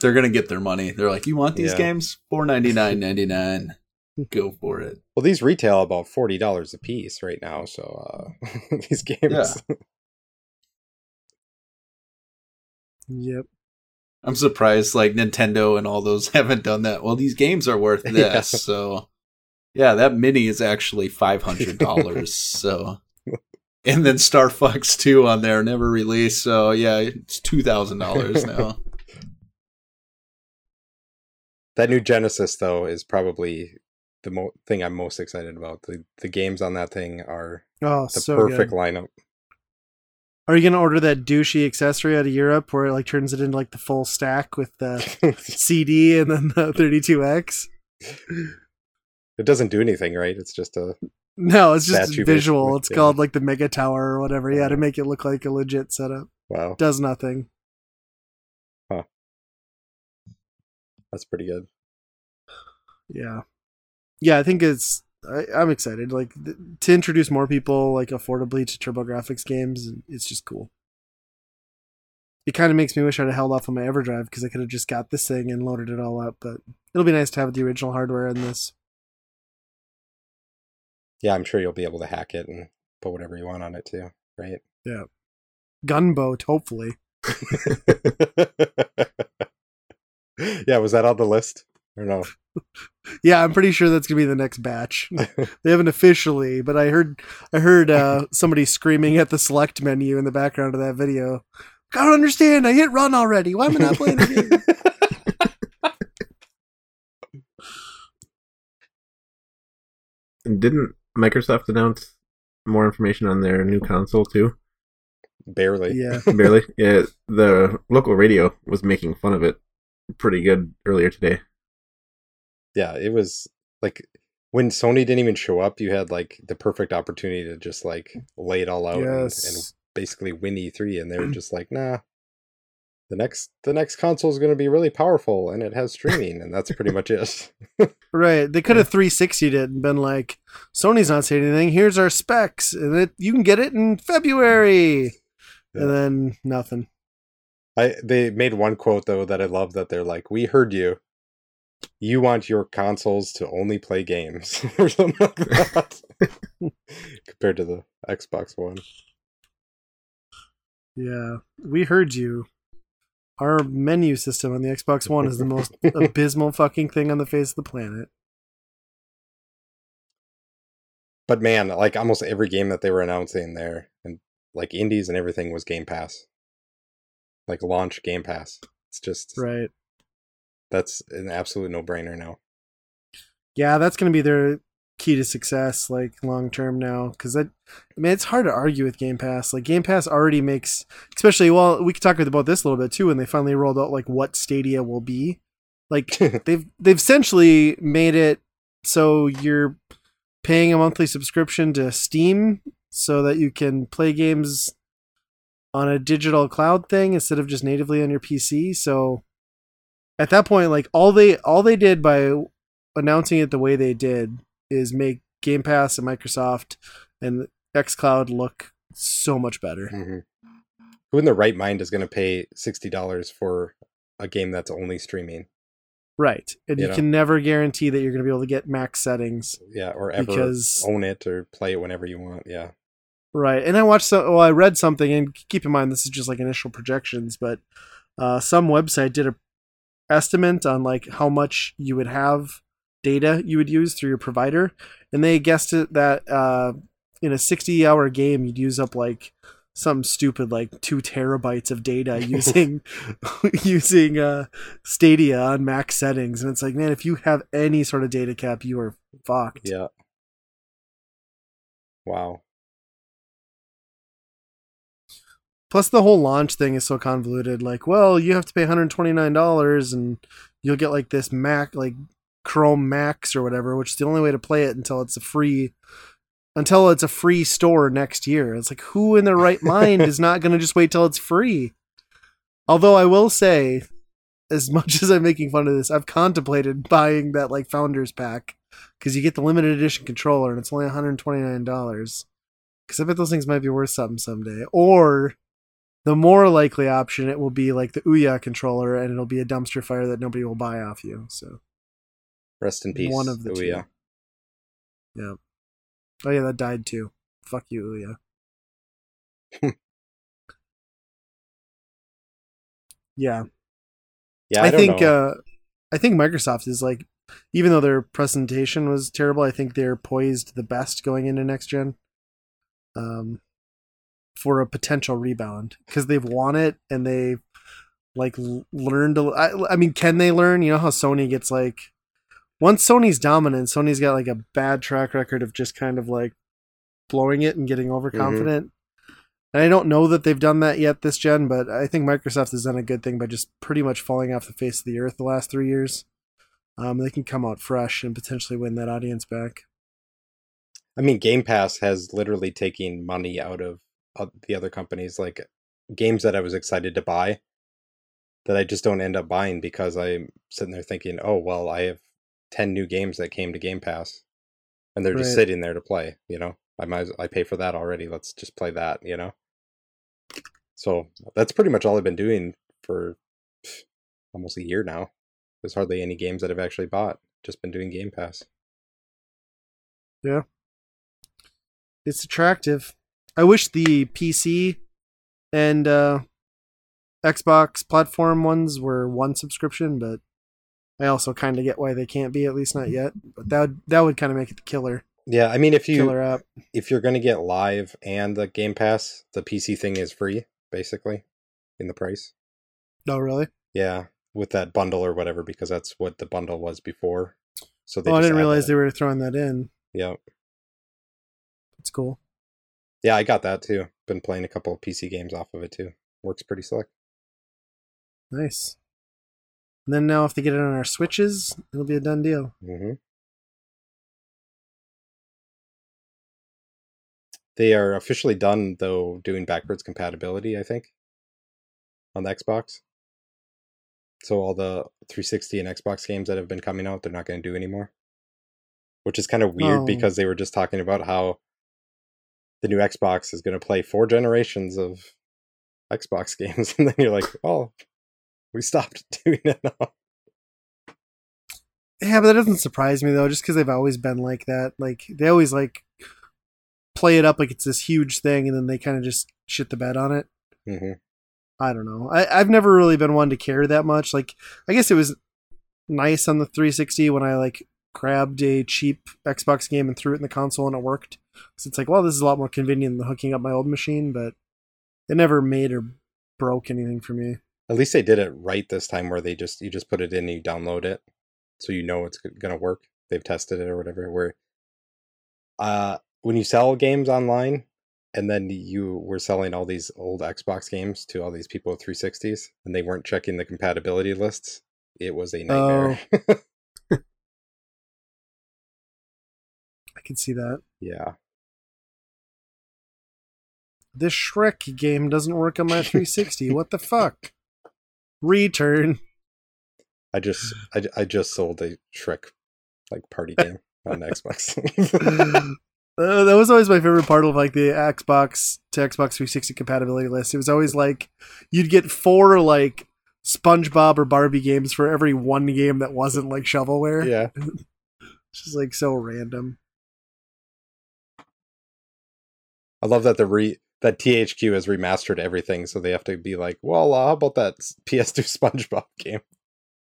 They're gonna get their money. They're like, you want these Yeah. games? Four ninety nine ninety nine. Go for it. Well, these retail about forty dollars a piece right now. So uh, these games, Yep. I'm surprised like Nintendo and all those haven't done that. Well, these games are worth Yeah. this, so yeah, that mini is actually five hundred dollars. so, and then Star Fox Two on there never released, so yeah, it's two thousand dollars now. that new Genesis though is probably the mo- thing I'm most excited about. The the games on that thing are Oh, the so perfect good. lineup. Are you gonna order that douchey accessory out of Europe where it like turns it into like the full stack with the CD and then the 32X? it doesn't do anything, right? It's just a No, it's just visual. It's yeah. called like the Mega Tower or whatever. Yeah, to make it look like a legit setup. wow. Does nothing. Huh. That's pretty good. Yeah, yeah. I think it's. I, I'm excited. Like th- to introduce more people like affordably to TurboGrafx games. It's just cool. It kind of makes me wish I'd have held off on my EverDrive because I could have just got this thing and loaded it all up. But it'll be nice to have the original hardware in this. Yeah, I'm sure you'll be able to hack it and put whatever you want on it too, right? Yeah, gunboat, hopefully. yeah, was that on the list or no? Yeah, I'm pretty sure that's gonna be the next batch. they haven't officially, but I heard I heard uh, somebody screaming at the select menu in the background of that video. I don't understand. I hit run already. Why am I not playing the game? Didn't Microsoft announce more information on their new console too? Barely. Yeah. Barely. Yeah, the local radio was making fun of it pretty good earlier today. Yeah, it was like when Sony didn't even show up, you had like the perfect opportunity to just like lay it all out and, and basically win E3, and they were just like, nah. the next the next console is going to be really powerful and it has streaming, and that's pretty much it. Right. They could have 360'd it and been like, Sony's not saying anything. Here's our specs. And it, you can get it in February. Yeah. And then nothing. I they made one quote though that I love that they're like, "We heard you. You want your consoles to only play games or something like that." Compared to the Xbox One. Yeah. We heard you. Our menu system on the Xbox One is the most abysmal fucking thing on the face of the planet. But man, like almost every game that they were announcing there and like indies and everything was Game Pass. Like launch Game Pass. It's just Right. That's an absolute no-brainer now. Yeah, that's going to be their key to success, like long term now. Because I, I mean, it's hard to argue with Game Pass. Like Game Pass already makes, especially well, we could talk about this a little bit too. When they finally rolled out like what Stadia will be, like they've they've essentially made it so you're paying a monthly subscription to Steam so that you can play games on a digital cloud thing instead of just natively on your PC. So at that point, like all they all they did by announcing it the way they did is make Game Pass and Microsoft and XCloud look so much better. Mhm. Who in the right mind is going to pay $60 for a game that's only streaming? Right. And You you know? can never guarantee that you're going to be able to get max settings Yeah, or ever because own it or play it whenever you want. Yeah. Right. And I watched some, well, I read something, and keep in mind, this is just like initial projections, but uh, some website did a estimate on like how much you would have data you would use through your provider. And they guessed it that uh, in a 60 hour game, you'd use up like some stupid like two terabytes of data using using uh stadia on max settings and it's like man if you have any sort of data cap you are fucked Yeah. Wow. Plus, the whole launch thing is so convoluted. Like, well, you have to pay $129 and you'll get like this Mac, like Chrome Max or whatever, which is the only way to play it until it's a free, until it's a free store next year. It's like, who in their right mind is not going to just wait till it's free? Although I will say, as much as I'm making fun of this, I've contemplated buying that like Founders Pack because you get the limited edition controller and it's only $129. Because I bet those things might be worth something someday. Or the more likely option, it will be like the Ouya controller, and it'll be a dumpster fire that nobody will buy off you. So, Rest in peace. One of the two. Yeah. Oh yeah, that died too. Fuck you, Ouya. yeah, Yeah, I, I, think uh, I think Microsoft is like, even though their presentation was terrible, I think they're poised the best going into next gen. Um, for a potential rebound because they've won it and they like learned. To, I, I mean, can they learn? You know how Sony gets like once Sony's dominant, Sony's got like a bad track record of just kind of like blowing it and getting overconfident. And I don't know that they've done that yet this gen, but I think Microsoft has done a good thing by just pretty much falling off the face of the earth the last three years. Um, they can come out fresh and potentially win that audience back. I mean, Game Pass has literally taken money out of the other companies, like games that I was excited to buy that I just don't end up buying because I'm sitting there thinking, oh, well, I have 10 new games that came to Game Pass and they're just sitting there to play, you know? I might as- I pay for that already. Let's just play that, you know? So that's pretty much all I've been doing for almost a year now. There's hardly any games that I've actually bought. Just been doing Game Pass. Yeah, it's attractive. I wish the PC and uh, Xbox platform ones were one subscription, but I also kind of get why they can't be at least not yet. But that would that would kind of make it the killer Yeah, I mean, if you killer app. if you're going to get live and the game pass the pc thing is free basically in the price No, really? yeah with that bundle or whatever because that's what the bundle was before so they Oh, I didn't realize that. they were throwing that in. yeah It's cool. Yeah i got that too been playing a couple of pc games off of it too works pretty slick Nice. And then now, if they get it on our switches, it'll be a done deal. hmm they are officially done though doing backwards compatibility i think on the xbox So all the 360 and Xbox games that have been coming out, they're not going to do anymore. Which is kind of weird Oh. because they were just talking about how the new Xbox is going to play four generations of Xbox games, and then you're like, oh, we stopped doing it now. Yeah, but that doesn't surprise me though, just because they've always been like that. Like they always like play it up like it's this huge thing, and then they kind of just shit the bed on it. hmm I don't know. I, I've never really been one to care that much. Like I guess it was nice on the 360 when I like grabbed a cheap Xbox game and threw it in the console and it worked. So it's like, well, this is a lot more convenient than hooking up my old machine, but it never made or broke anything for me. At least they did it right this time, where they just you just put it in, and you download it, so you know it's going to work. They've tested it or whatever. Where, uh, when you sell games online, and then you were selling all these old Xbox games to all these people with 360s, and they weren't checking the compatibility lists, it was a nightmare. I can see that. yeah, This Shrek game doesn't work on my 360. what the fuck? Return. I just I, I just sold a Shrek like party game on Xbox. Uh, that was always my favorite part of like the Xbox to Xbox 360 compatibility list. It was always like you'd get four like SpongeBob or Barbie games for every one game that wasn't like shovelware. yeah, It's just like so random. I love that the re that THQ has remastered everything, so they have to be like, well, uh, how about that PS2 SpongeBob game?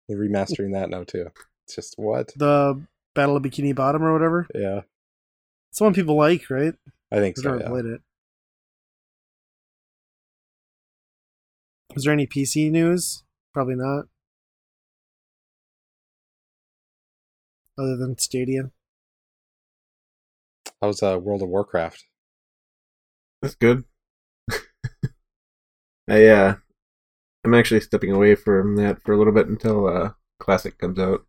They're remastering that now too. It's just what? The Battle of Bikini Bottom or whatever. Yeah, It's one people like, right? I think I've so. never Yeah. played it. Is there any PC news? Probably not. Other than Stadia. How's uh, World of Warcraft? That's good. I uh, I'm actually stepping away from that for a little bit until uh, Classic comes out,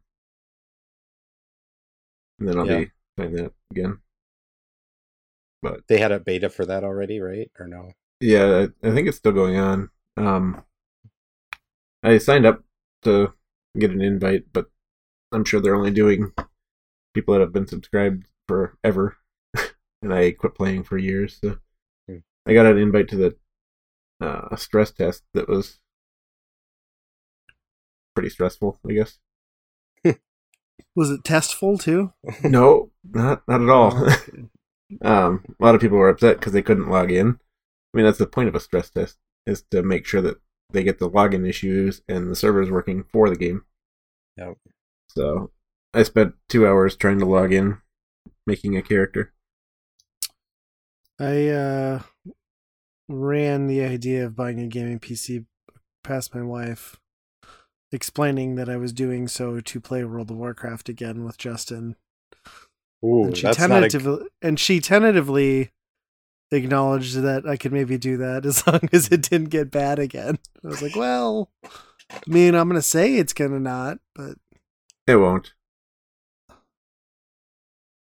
and then I'll Yeah. be playing that again. But They had a beta for that already, right? Or no? yeah, I, think it's still going on. Um, I signed up to get an invite, but I'm sure they're only doing people that have been subscribed forever, and I quit playing for years. So. I got an invite to the uh, stress test that was pretty stressful, I guess. Was it testful too? no, not not at all. Oh, um, a lot of people were upset because they couldn't log in. I mean, that's the point of a stress test is to make sure that they get the login issues and the servers working for the game. Yep. So I spent two hours trying to log in, making a character. I uh, ran the idea of buying a gaming PC past my wife, explaining that I was doing so to play World of Warcraft again with Justin. Ooh, and she that's not a, tentatively and she tentatively acknowledged that I could maybe do that as long as it didn't get bad again. I was like, well, I mean, I'm gonna say it's gonna not, but It won't.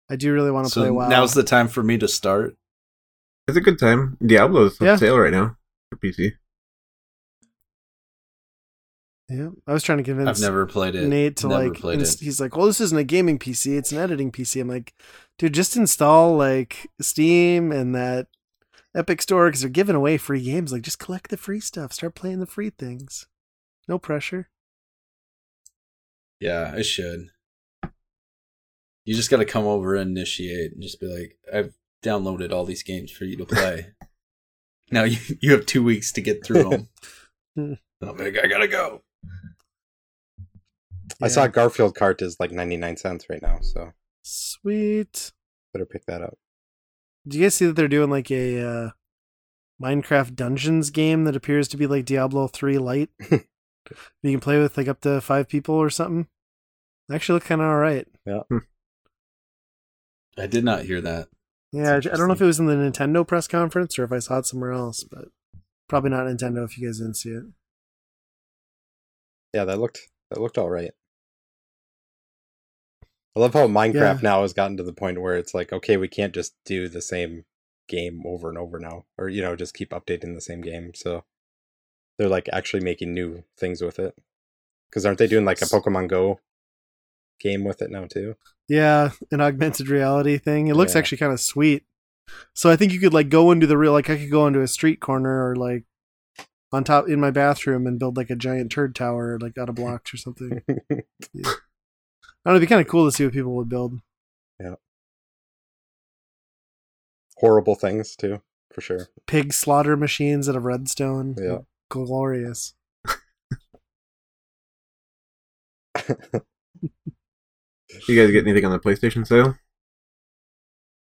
I do really want to play So WoW. now's the time for me to start. It's a good time. Diablo's on Yeah. sale right now for PC. yeah, I was trying to convince I've never played it. Nate to never like. played ins- it. He's like, well, this isn't a gaming PC; it's an editing PC. I'm like, dude, just install like Steam and that Epic Store because they're giving away free games. Like, just collect the free stuff. Start playing the free things. No pressure. Yeah, I should. You just got to come over and initiate and just be like, I've downloaded all these games for you to play. now you you have two weeks to get through them. Hmm. I'm like, I gotta go. I saw Garfield Kart is like 99 cents right now, so Sweet. better pick that up. Do you guys see that they're doing like a uh, Minecraft Dungeons game that appears to be like Diablo 3 Lite? you can play with like up to five people or something. Actually, look kind of all right. Yeah. I did not hear that. Yeah, I don't know if it was in the Nintendo press conference or if I saw it somewhere else, but probably not Nintendo if you guys didn't see it. Yeah, that looked that looked all right. I love how Minecraft Yeah. now has gotten to the point where it's like, okay, we can't just do the same game over and over now, or you know, just keep updating the same game. So they're like actually making new things with it. Because aren't they doing like a Pokemon Go game with it now too? Yeah, an augmented reality thing. It looks Yeah. actually kind of sweet. So I think you could like go into the real like I could go into a street corner or like on top in my bathroom and build like a giant turd tower like out of blocks or something. Yeah. I don't know, it'd be kind of cool to see what people would build. Yeah. Horrible things too, for sure. Pig slaughter machines out of redstone. Yeah. Glorious. You guys get anything on the PlayStation sale?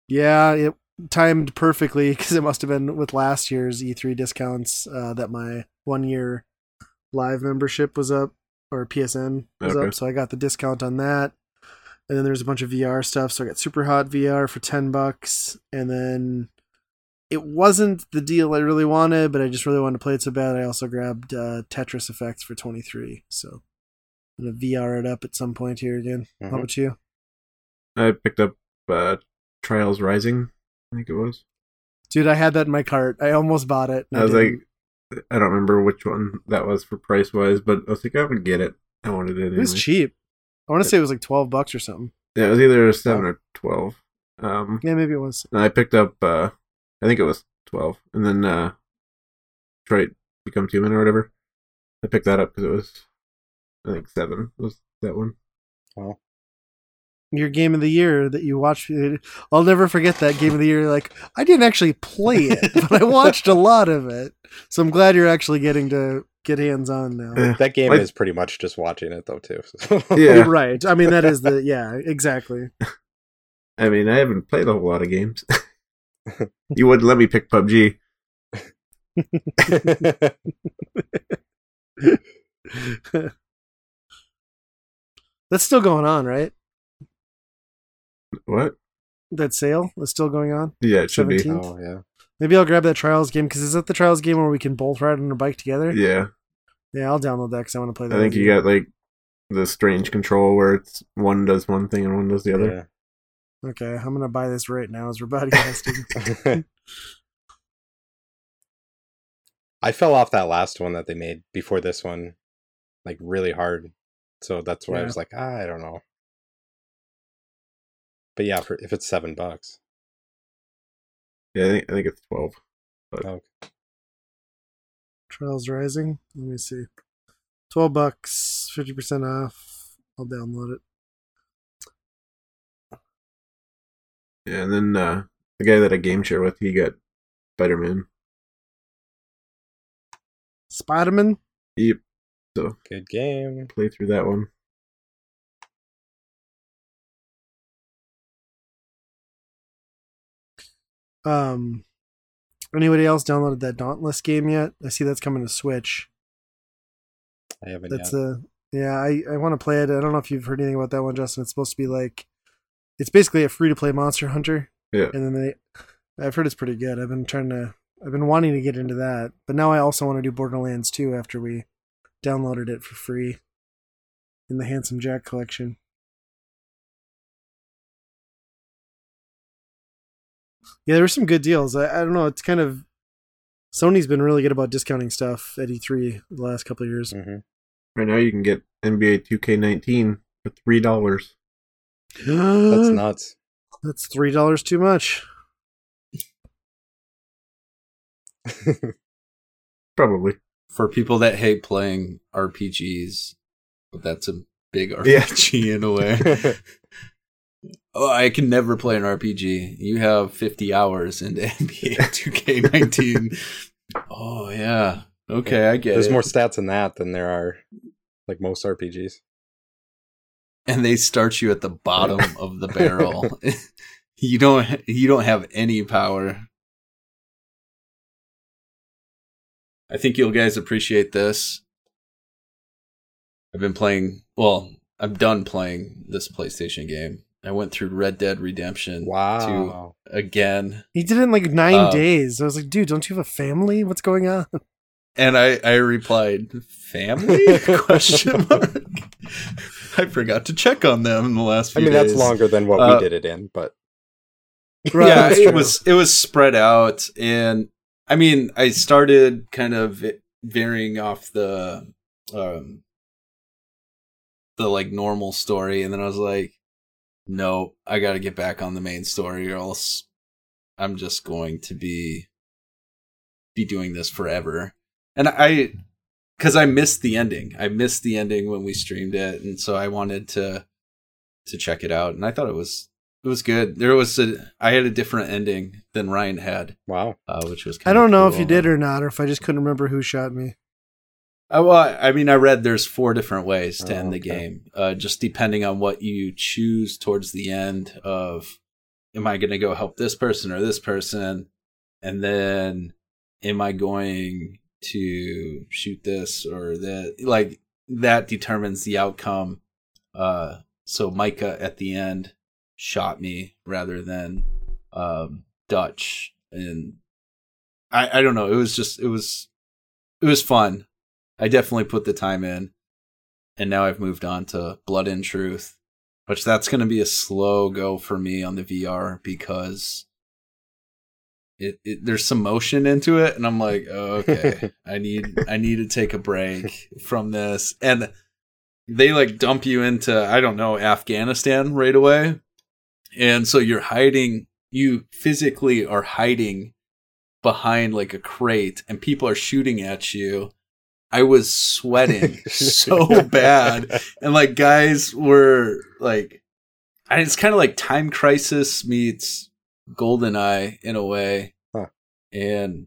Yeah, it timed perfectly because it must have been with last year's E3 discounts uh, that my one year live membership was up or PSN was Okay. up. So I got the discount on that. And then there's a bunch of VR stuff. So I got Super Hot VR for 10 bucks. And then it wasn't the deal I really wanted, but I just really wanted to play it so bad. I also grabbed uh, Tetris Effects for 23. So I'm going to VR it up at some point here again. How Mhm. about you? I picked up uh, Trials Rising. I think it was. Dude, I had that in my cart. I almost bought it. and I was didn't. like, I don't remember which one that was for price wise, but I was like, I would get it. I wanted it. It was cheap. I want to say it was like twelve bucks or something. Yeah, it was either seven or twelve. Um, Yeah, maybe it was. and I picked up. Uh, I think it was twelve, and then uh, Detroit Become Human or whatever. I picked that up because it was, I think seven was that one. Your game of the year that you watched. I'll never forget that game of the year. Like I didn't actually play it, but I watched a lot of it. So I'm glad you're actually getting to get hands on now. Eh, That game Like- is pretty much just watching it though too. yeah, Right. I mean, that is the yeah, exactly. I mean, I haven't played a whole lot of games. you wouldn't let me pick PUBG. That's still going on, right? What? That sale is still going on. Yeah, it should be. oh yeah. Maybe I'll grab that trials game because is that the trials game where we can both ride on a bike together? Yeah, Yeah, I'll download that because I want to play that. I think with you got like the strange control where it's one does one thing and one does the other. Okay, I'm gonna buy this right now as we're podcasting. I fell off that last one that they made before this one, like really hard. So that's why I was like, ah, I don't know. But yeah, for, if it's seven bucks, Yeah, I think I think it's twelve. oh, Trials Rising. Let me see. Twelve bucks, fifty percent off. I'll download it. Yeah, and then uh, the guy that I game share with, he got Spider Man. Spiderman. Yep. So good game. play through that one. Um, anybody else downloaded that Dauntless game yet? I see that's coming to Switch. I haven't That's yet. a yeah. I I want to play it. I don't know if you've heard anything about that one, Justin. It's supposed to be like, it's basically a free to play Monster Hunter. Yeah. And then they, I've heard it's pretty good. I've been trying to, I've been wanting to get into that, but now I also want to do Borderlands 2 after we downloaded it for free in the Handsome Jack collection. Yeah, there were some good deals. I, I don't know. It's kind of Sony's been really good about discounting stuff at E3 the last couple of years. hmm Right now, you can get NBA 2K19 for three dollars. That's nuts. That's three dollars too much. Probably. For people that hate playing RPGs, that's a big Yeah. RPG in a way. Oh, I can never play an RPG. You have 50 hours into NBA 2K19. oh, yeah. Okay, I get There's it. more stats in that than there are like most RPGs. and they start you at the bottom of the barrel. you don't you don't have any power. I think you'll guys appreciate this. I've been playing, well, I'm done playing this PlayStation game. I went through Red Dead Redemption Wow. 2 again. He did it in like nine Uh, days. I was like, dude, don't you have a family? What's going on? And I, I replied, "Family?" Question mark. I forgot to check on them in the last I few mean, days. that's longer than what Uh, we did it in, but Right, yeah, it was it was spread out, and I mean, I started kind of varying off the um, the like normal story, and then I was like, no, I got to get back on the main story, or else I'm just going to be be doing this forever. And I, because I missed the ending. I missed the ending when we streamed it, and so I wanted to to check it out, and I thought it was it was good. There was a I had a different ending than Ryan had, Wow. uh, which was I kinda don't know if you did or not, or if I just couldn't remember who shot me. Uh, well, I mean, I read there's four different ways to Oh, end the okay. game, uh, just depending on what you choose towards the end of. Am I going to go help this person or this person, and then am I going to shoot this or that? Like that determines the outcome. Uh, so Micah at the end shot me rather than um, Dutch, and I I don't know. It was just it was it was fun. I definitely put the time in. And now I've moved on to Blood and Truth, which that's going to be a slow go for me on the VR because it, it there's some motion into it and I'm like, oh, okay, I need I need to take a break from this. And they like dump you into I don't know, Afghanistan right away. And so you're hiding you physically are hiding behind like a crate and people are shooting at you. I was sweating so bad. And like guys were like it's kind of like Time Crisis meets Goldeneye in a way. Huh. And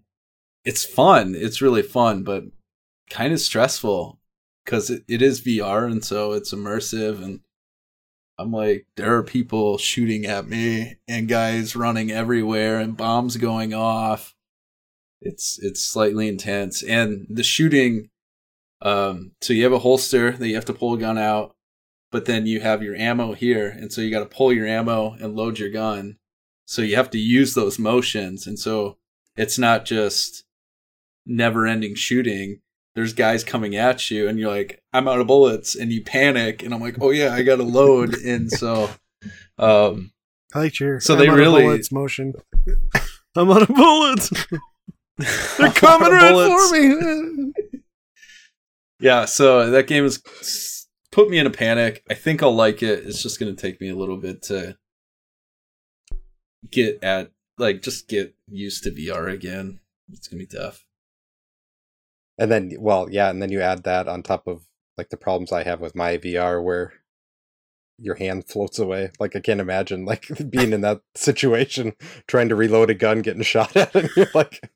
it's fun. It's really fun, but kind of stressful because it, it is VR and so it's immersive and I'm like, there are people shooting at me and guys running everywhere and bombs going off. It's it's slightly intense. And the shooting um so you have a holster that you have to pull a gun out, but then you have your ammo here, and so you gotta pull your ammo and load your gun. So you have to use those motions, and so it's not just never ending shooting there's guys coming at you and you're like i'm out of bullets and you panic and i'm like oh yeah i gotta load and so um I like your So I'm they really- bullets motion. I'm out of bullets. They're coming right Bullets. for me. yeah so that game has put me in a panic i think i'll like it it's just gonna take me a little bit to get at like just get used to vr again it's gonna be tough And then, well, yeah, and then you add that on top of like the problems I have with my VR where your hand floats away. Like I can't imagine like being in that situation, trying to reload a gun, getting shot at, and you're like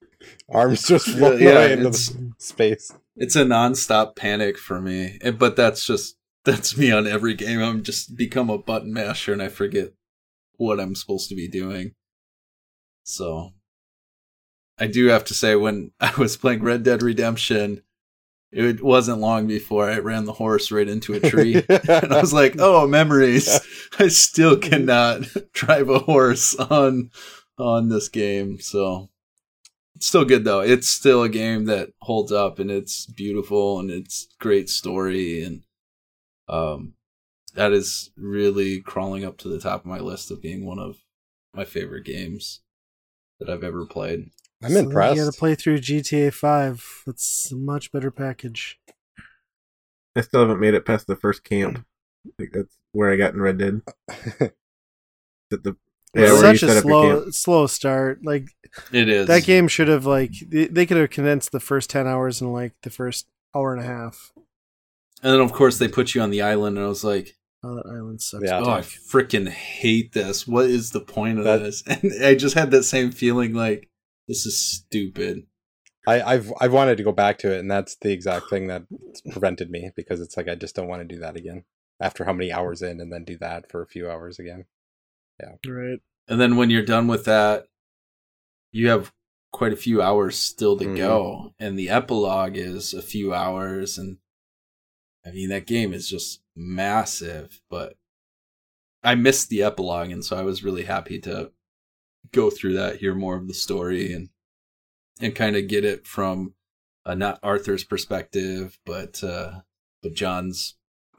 arms just floating Yeah, away into the space. it's a nonstop panic for me Eh, but that's just that's me on every game i'm just become a button masher and i forget what i'm supposed to be doing so i do have to say when i was playing red dead redemption it wasn't long before i ran the horse right into a tree and i was like oh memories i still cannot drive a horse on on this game so it's still good though. It's still a game that holds up and it's beautiful and it's great story and um that is really crawling up to the top of my list of being one of my favorite games that I've ever played. I'm So then impressed. You got to play through GTA 5. It's a much better package. I still haven't made it past the first camp. Like that's where I got in Red Dead. That the yeah, it's such a slow, slow start. Like It is that game should have like they, they could have condensed the first ten hours in like the first hour and a half. And then of course they put you on the island and I was like, Oh, that island sucks. Yeah. "Oh, I freaking hate this. What is the point of That- this?" And I just had that same feeling like this is stupid. I, I've I've wanted to go back to it, and that's the exact thing that prevented me because it's like I just don't want to do that again. After how many hours in, and then do that for a few hours again. Yeah. Right. And then when you're done with that, you have quite a few hours still to Mhm. go. And the epilogue is a few hours. And I mean, that game is just massive. But I missed the epilogue. And so I was really happy to go through that, hear more of the story, and and kind of get it from uh, not Arthur's perspective, but uh, but John's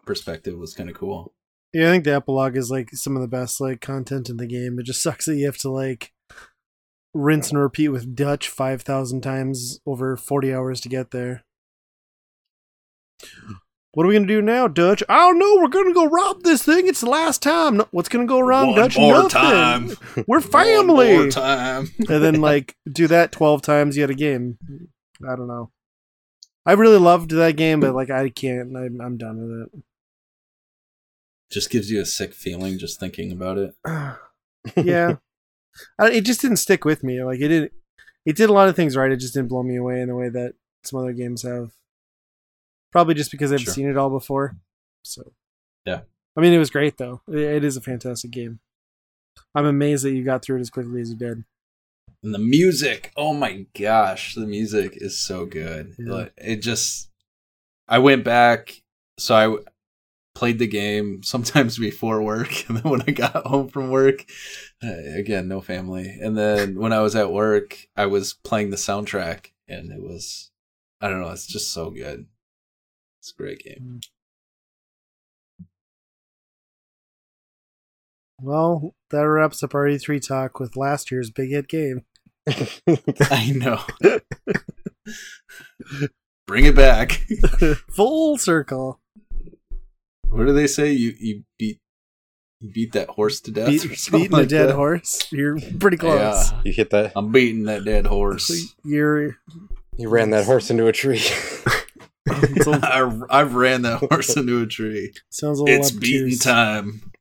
perspective was kind of cool. Yeah, I think the epilogue is like some of the best like content in the game. It just sucks that you have to like rinse and repeat with Dutch five thousand times over forty hours to get there. What are we gonna do now, Dutch? I don't know. We're gonna go rob this thing. It's the last time. No, what's gonna go wrong, One Dutch? more Nothing. time. We're One family. more time. and then like do that 12 times yet a game i don't know i really loved that game but like i can't i'm, I'm done with it. Just gives you a sick feeling just thinking about it. yeah I, it just didn't stick with me like it didn't it did a lot of things right it just didn't blow me away in the way that some other games have probably just because i've Sure. seen it all before so Yeah. i mean it was great though it, is a fantastic game i'm amazed that you got through it as quickly as you did And the music, oh my gosh, the music is so good. Yeah. Like, It just, I went back, so I played the game sometimes before work, and then when I got home from work, uh, again, no family. And then when I was at work, I was playing the soundtrack, and it was, I don't know, it's just so good. It's a great game. Mm. well that wraps up our e3 talk with last year's big hit game I know. Bring it back. full circle what do they say? You you beat you beat that horse to death Beat, or something beating like a dead that? horse. You're pretty close. Yeah. you hit that. I'm beating that dead horse. You're. You ran that horse into a tree. It's a- I, I've ran that horse into a tree. sounds a little It's beating obtuse. time.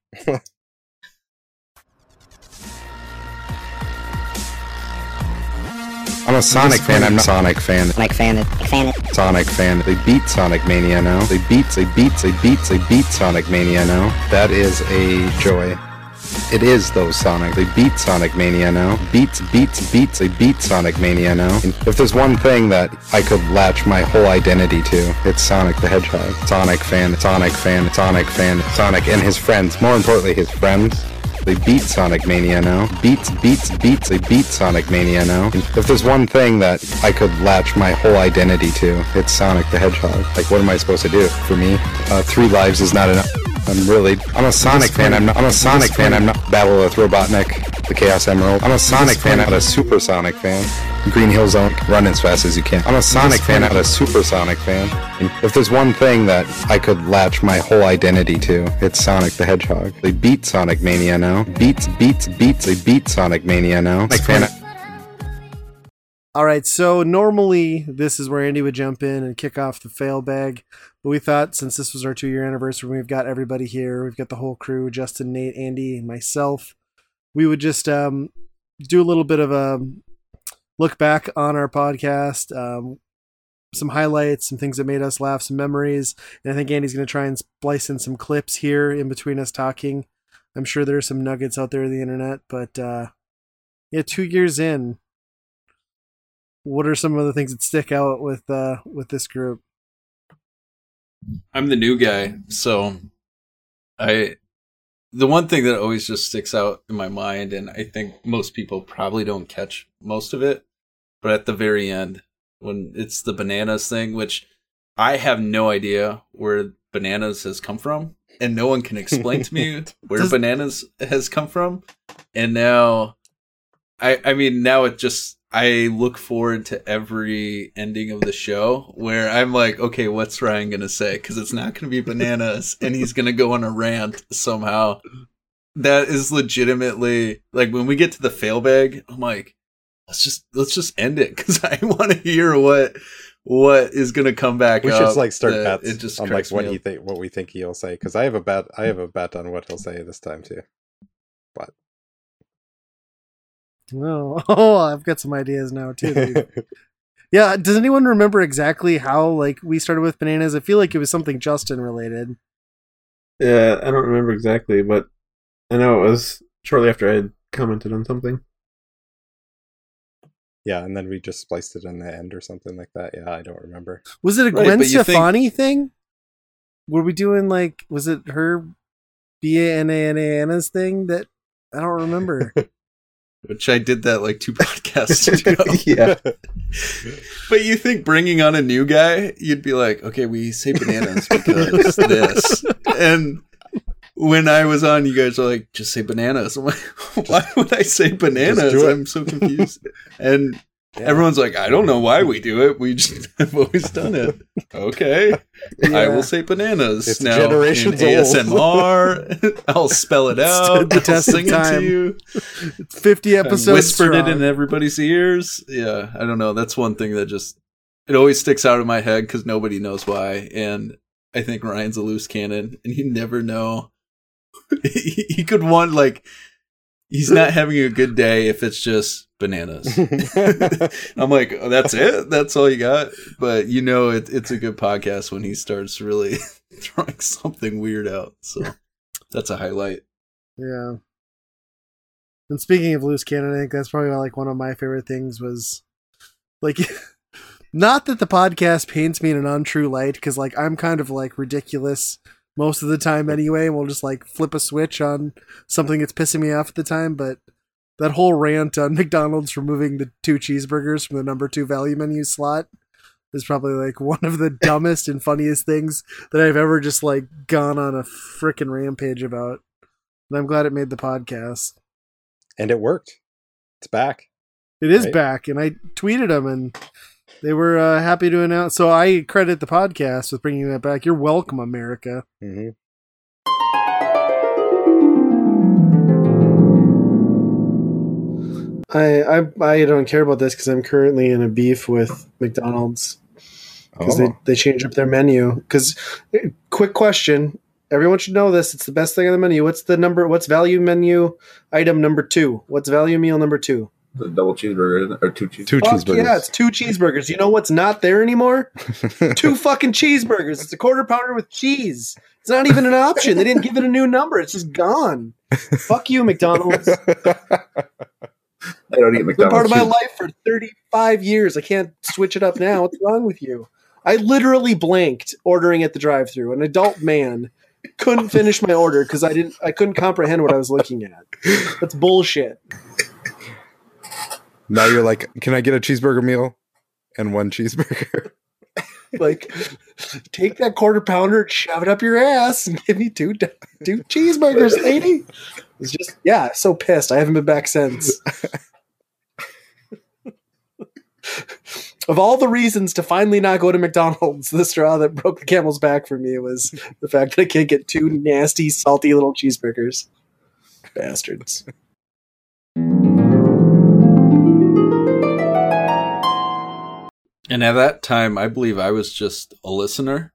I'm a Sonic fan. I'm a Sonic fan. Sonic fan, fan, Sonic fan. They beat Sonic Mania now. They beat, they beat, they beat, they beat Sonic Mania now. That is a joy. It is though Sonic. They beat Sonic Mania now. Beats, beats, beats. They beat Sonic Mania now. And if there's one thing that I could latch my whole identity to, it's Sonic the Hedgehog. Sonic fan. Sonic fan. Sonic fan. Sonic and his friends. More importantly, his friends. They beat Sonic Mania now. Beats, beats, beats. They beat Sonic Mania now. If there's one thing that I could latch my whole identity to, it's Sonic the Hedgehog. Like, what am I supposed to do? For me, uh, three lives is not enough. I'm really, I'm a Sonic fan. I'm not, I'm a Sonic fan. I'm not Battle with Robotnik, the Chaos Emerald. I'm a Sonic fan. I'm not a Supersonic fan. Green Hill Zone, run as fast as you can. I'm a Sonic fan. I'm not a Super Sonic fan. And if there's one thing that I could latch my whole identity to, it's Sonic the Hedgehog. They beat Sonic Mania now. Beats, beats, beats. They beat Sonic Mania now. Sonic fan. All right, so normally this is where Andy would jump in and kick off the fail bag, but we thought since this was our two year anniversary, we've got everybody here, we've got the whole crew Justin, Nate, Andy, and myself. We would just um, do a little bit of a look back on our podcast, um, some highlights, some things that made us laugh, some memories. And I think Andy's going to try and splice in some clips here in between us talking. I'm sure there are some nuggets out there on the internet, but uh, yeah, two years in, what are some of the things that stick out with uh with this group? I'm the new guy, so I the one thing that always just sticks out in my mind, and I think most people probably don't catch most of it, but at the very end, when it's the bananas thing, which I have no idea where bananas has come from, and no one can explain to me where Does- bananas has come from, and now, I I mean now it just I look forward to every ending of the show where I'm like, okay, what's Ryan gonna say? Because it's not gonna be bananas, and he's gonna go on a rant somehow. That is legitimately like when we get to the fail bag, I'm like, let's just let's just end it because I want to hear what what is gonna come back. we up should like start bets It just on like what me he think what we think he'll say because I have a bet I have a bet on what he'll say this time too. But Oh, oh, I've got some ideas now too. yeah, does anyone remember exactly how like we started with bananas? I feel like it was something Justin related. Yeah, I don't remember exactly, but I know it was shortly after I had commented on something. Yeah, and then we just spliced it in the end or something like that. Yeah, I don't remember. Was it a Right, Gwen but you think- Stefani thing? Were we doing like was it her B A N A N A Anna's thing that I don't remember. Which I did that like two podcasts ago. yeah. But you think bringing on a new guy, you'd be like, okay, we say bananas because this. And when I was on, you guys were like, just say bananas. I'm like, why would I say bananas? I'm so confused. and Everyone's like, I don't know why we do it. We just have always done it. Okay. I will say bananas It's now generations in. ASMR. I'll spell it out. The I'll of sing it time. to you. It's 50 and episodes. whispered it strong. in everybody's ears. Yeah, I don't know. That's one thing that just it always sticks out in my head because nobody knows why. And I think Ryan's a loose cannon, and you never know. He, he could want like he's not having a good day if it's just bananas. I'm like, oh, that's it. That's all you got. But you know, it, it's a good podcast when he starts really throwing something weird out. So that's a highlight. Yeah. And speaking of loose cannon, I think that's probably like one of my favorite things was like not that the podcast paints me in an untrue light because like I'm kind of like ridiculous most of the time anyway. We'll just like flip a switch on something that's pissing me off at the time, but that whole rant on McDonald's removing the two cheeseburgers from the number two value menu slot is probably like one of the dumbest and funniest things that I've ever just like gone on a freaking rampage about. And I'm glad it made the podcast. and it worked. It's back. It is Right. back, and I tweeted them, and they were uh, happy to announce. So I credit the podcast with bringing that back. You're welcome, America. hmm I I, I don't care about this because I'm currently in a beef with McDonald's because Oh. they they changed up their menu. Because quick question, everyone should know this. It's the best thing on the menu. What's the number? What's value menu item number two? What's value meal number two? The double cheeseburger isn't it? or two cheeseburgers. Two Fuck cheeseburgers. yeah, it's two cheeseburgers. You know what's not there anymore? two fucking cheeseburgers. It's a quarter pounder with cheese. It's not even an option. They didn't give it a new number. It's just gone. Fuck you, McDonald's. I don't eat been part of my life for 35 years. I can't switch it up now. What's wrong with you? I literally blanked ordering at the drive-through. An adult man couldn't finish my order because I didn't I couldn't comprehend what I was looking at. That's bullshit. Now you're like, can I get a cheeseburger meal and one cheeseburger? Like take that quarter pounder, shove it up your ass, and give me two two cheeseburgers, lady. It's just yeah, so pissed. I haven't been back since. of all the reasons to finally not go to McDonald's, the straw that broke the camel's back for me was the fact that I can't get two nasty, salty little cheeseburgers. Bastards. And at that time, I believe I was just a listener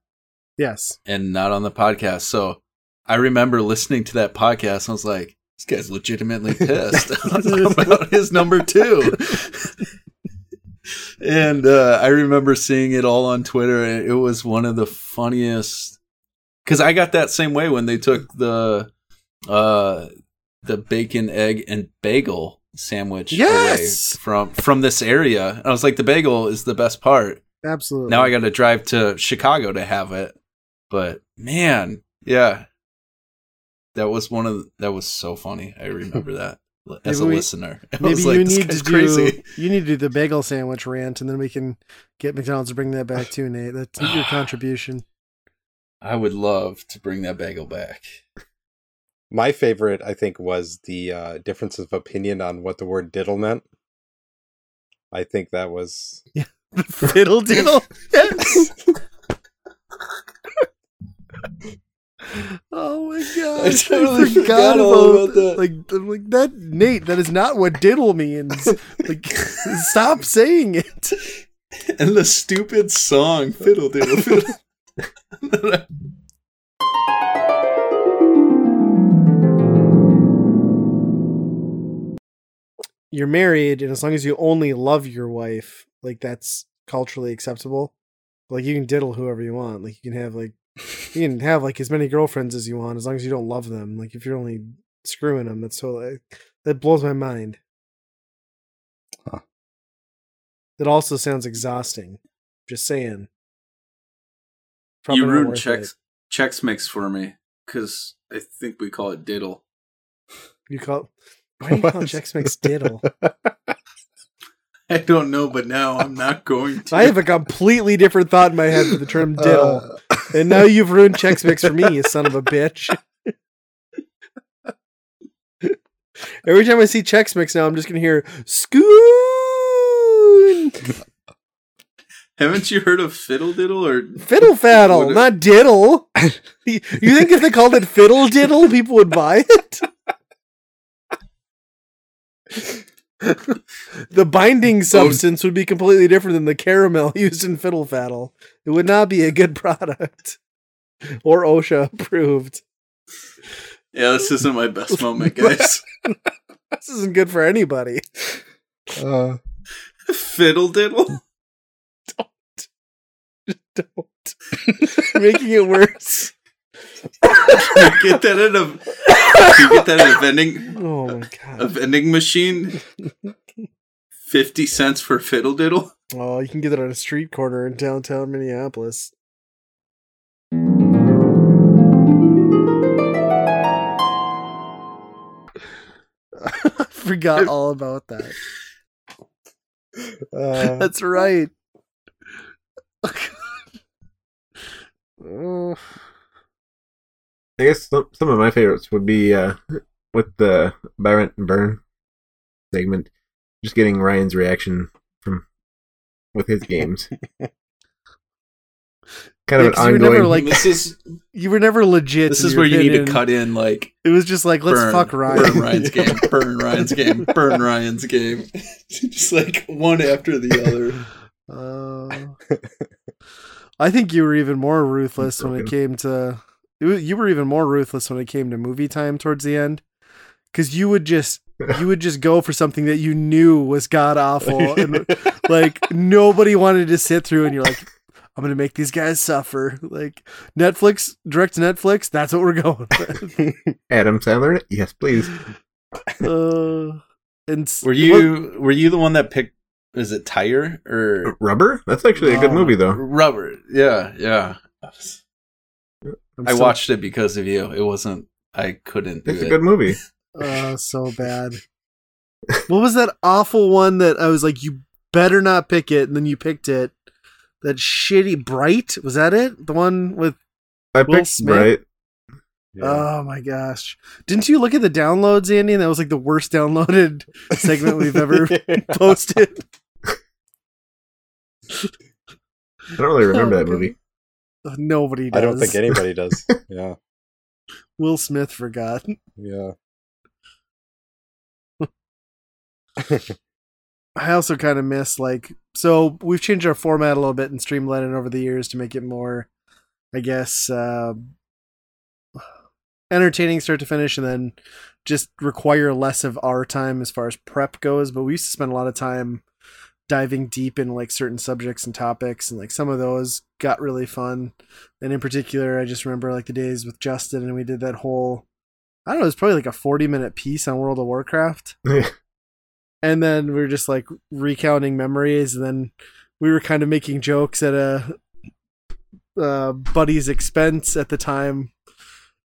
Yes. and not on the podcast. So I remember listening to that podcast. And I was like, this guy's legitimately pissed about his number two. and uh, I remember seeing it all on Twitter, and it was one of the funniest. Because I got that same way when they took the uh, the bacon, egg, and bagel sandwich Yes! away from from this area. And I was like, the bagel is the best part. Absolutely. Now I got to drive to Chicago to have it. But man, yeah, that was one of the, that was so funny. I remember that as a Maybe we- listener. I Maybe was like, you this need to do crazy. you need to do the bagel sandwich rant, and then we can get McDonald's to bring that back too, Nate. That's your contribution. I would love to bring that bagel back. My favorite, I think, was the uh, difference of opinion on what the word diddle meant. I think that was Fiddle diddle. Yes. oh my god! I totally forgot, forgot about, all about that. Like, I'm like that, Nate. That is not what diddle means. like, stop saying it. And the stupid song, fiddle diddle fiddle. You're married, and as long as you only love your wife, like that's culturally acceptable. Like you can diddle whoever you want. Like you can have like you can have like as many girlfriends as you want, as long as you don't love them. Like if you're only screwing them, that's totally that blows my mind. Huh. That also sounds exhausting. Just saying. Probably you not ruined worth checks Chex Mix for me because I think we call it diddle. You call why do you call What? Chex Mix diddle? I don't know, but now I'm not going to. I have a completely different thought in my head for the term diddle. Uh, And now you've ruined Chex Mix for me, you son of a bitch. Every time I see Chex Mix now, I'm just gonna hear scoot. moon. Haven't you heard of Fiddle Diddle or Fiddle faddle, not diddle. you you think if they called it fiddle diddle, people would buy it? The binding substance would be completely different than the caramel used in fiddle faddle. It would not be a good product. Or OSHA approved. Yeah, this isn't my best moment, guys. This isn't good for anybody. Uh, Fiddle Diddle? Don't. Just don't. Making it worse. You get that at a you get that at a vending Oh my god a vending machine? Fifty cents for Fiddle Diddle? Oh, you can get it on a street corner in downtown Minneapolis. I forgot all about that. uh, That's right. Oh, I guess some, some of my favorites would be uh, with the buy rent and burn segment, just getting Ryan's reaction from with his games. kind Yeah, of 'cause an you were never, ongoing. like- this is you were never legit. this is where you need to cut in like It was just like let's burn, fuck Ryan. burn Ryan's game, burn Ryan's game, burn Ryan's game. Just like one after the other. Uh, I think you were even more ruthless when it came to. It wa- You were even more ruthless when it came to movie time towards the end, because you would just you would just go for something that you knew was god awful, and like nobody wanted to sit through, and you're like, I'm gonna make these guys suffer. Like Netflix, direct to Netflix. That's what we're going. with. Adam Sandler. Yes, please. uh, and Were you were you the one that picked is it tire or Rubber. That's actually a good Oh. movie, though. rubber? Yeah, yeah. I'm I so- watched it because of you. It wasn't I couldn't do It's a it. good movie. Oh, so bad. what was that awful one that I was like, you better not pick it, and then you picked it? That shitty Bright was that it? The one with I Will picked Smith? right. oh my gosh! Didn't you look at the downloads, Andy? And that was like the worst downloaded segment we've ever posted. I don't really oh remember that Oh, movie. Nobody does. I don't think anybody does. Yeah, Will Smith forgot. yeah. I also kind of miss like so we've changed our format a little bit and streamlined it over the years to make it more, I guess, uh, entertaining start to finish, and then just require less of our time as far as prep goes. But we used to spend a lot of time diving deep in like certain subjects and topics, and like some of those got really fun. And in particular, I just remember like the days with Justin, and we did that whole. I don't know. It was probably like a forty-minute piece on World of Warcraft and then we were just like recounting memories and then we were kind of making jokes at a uh, buddy's expense at the time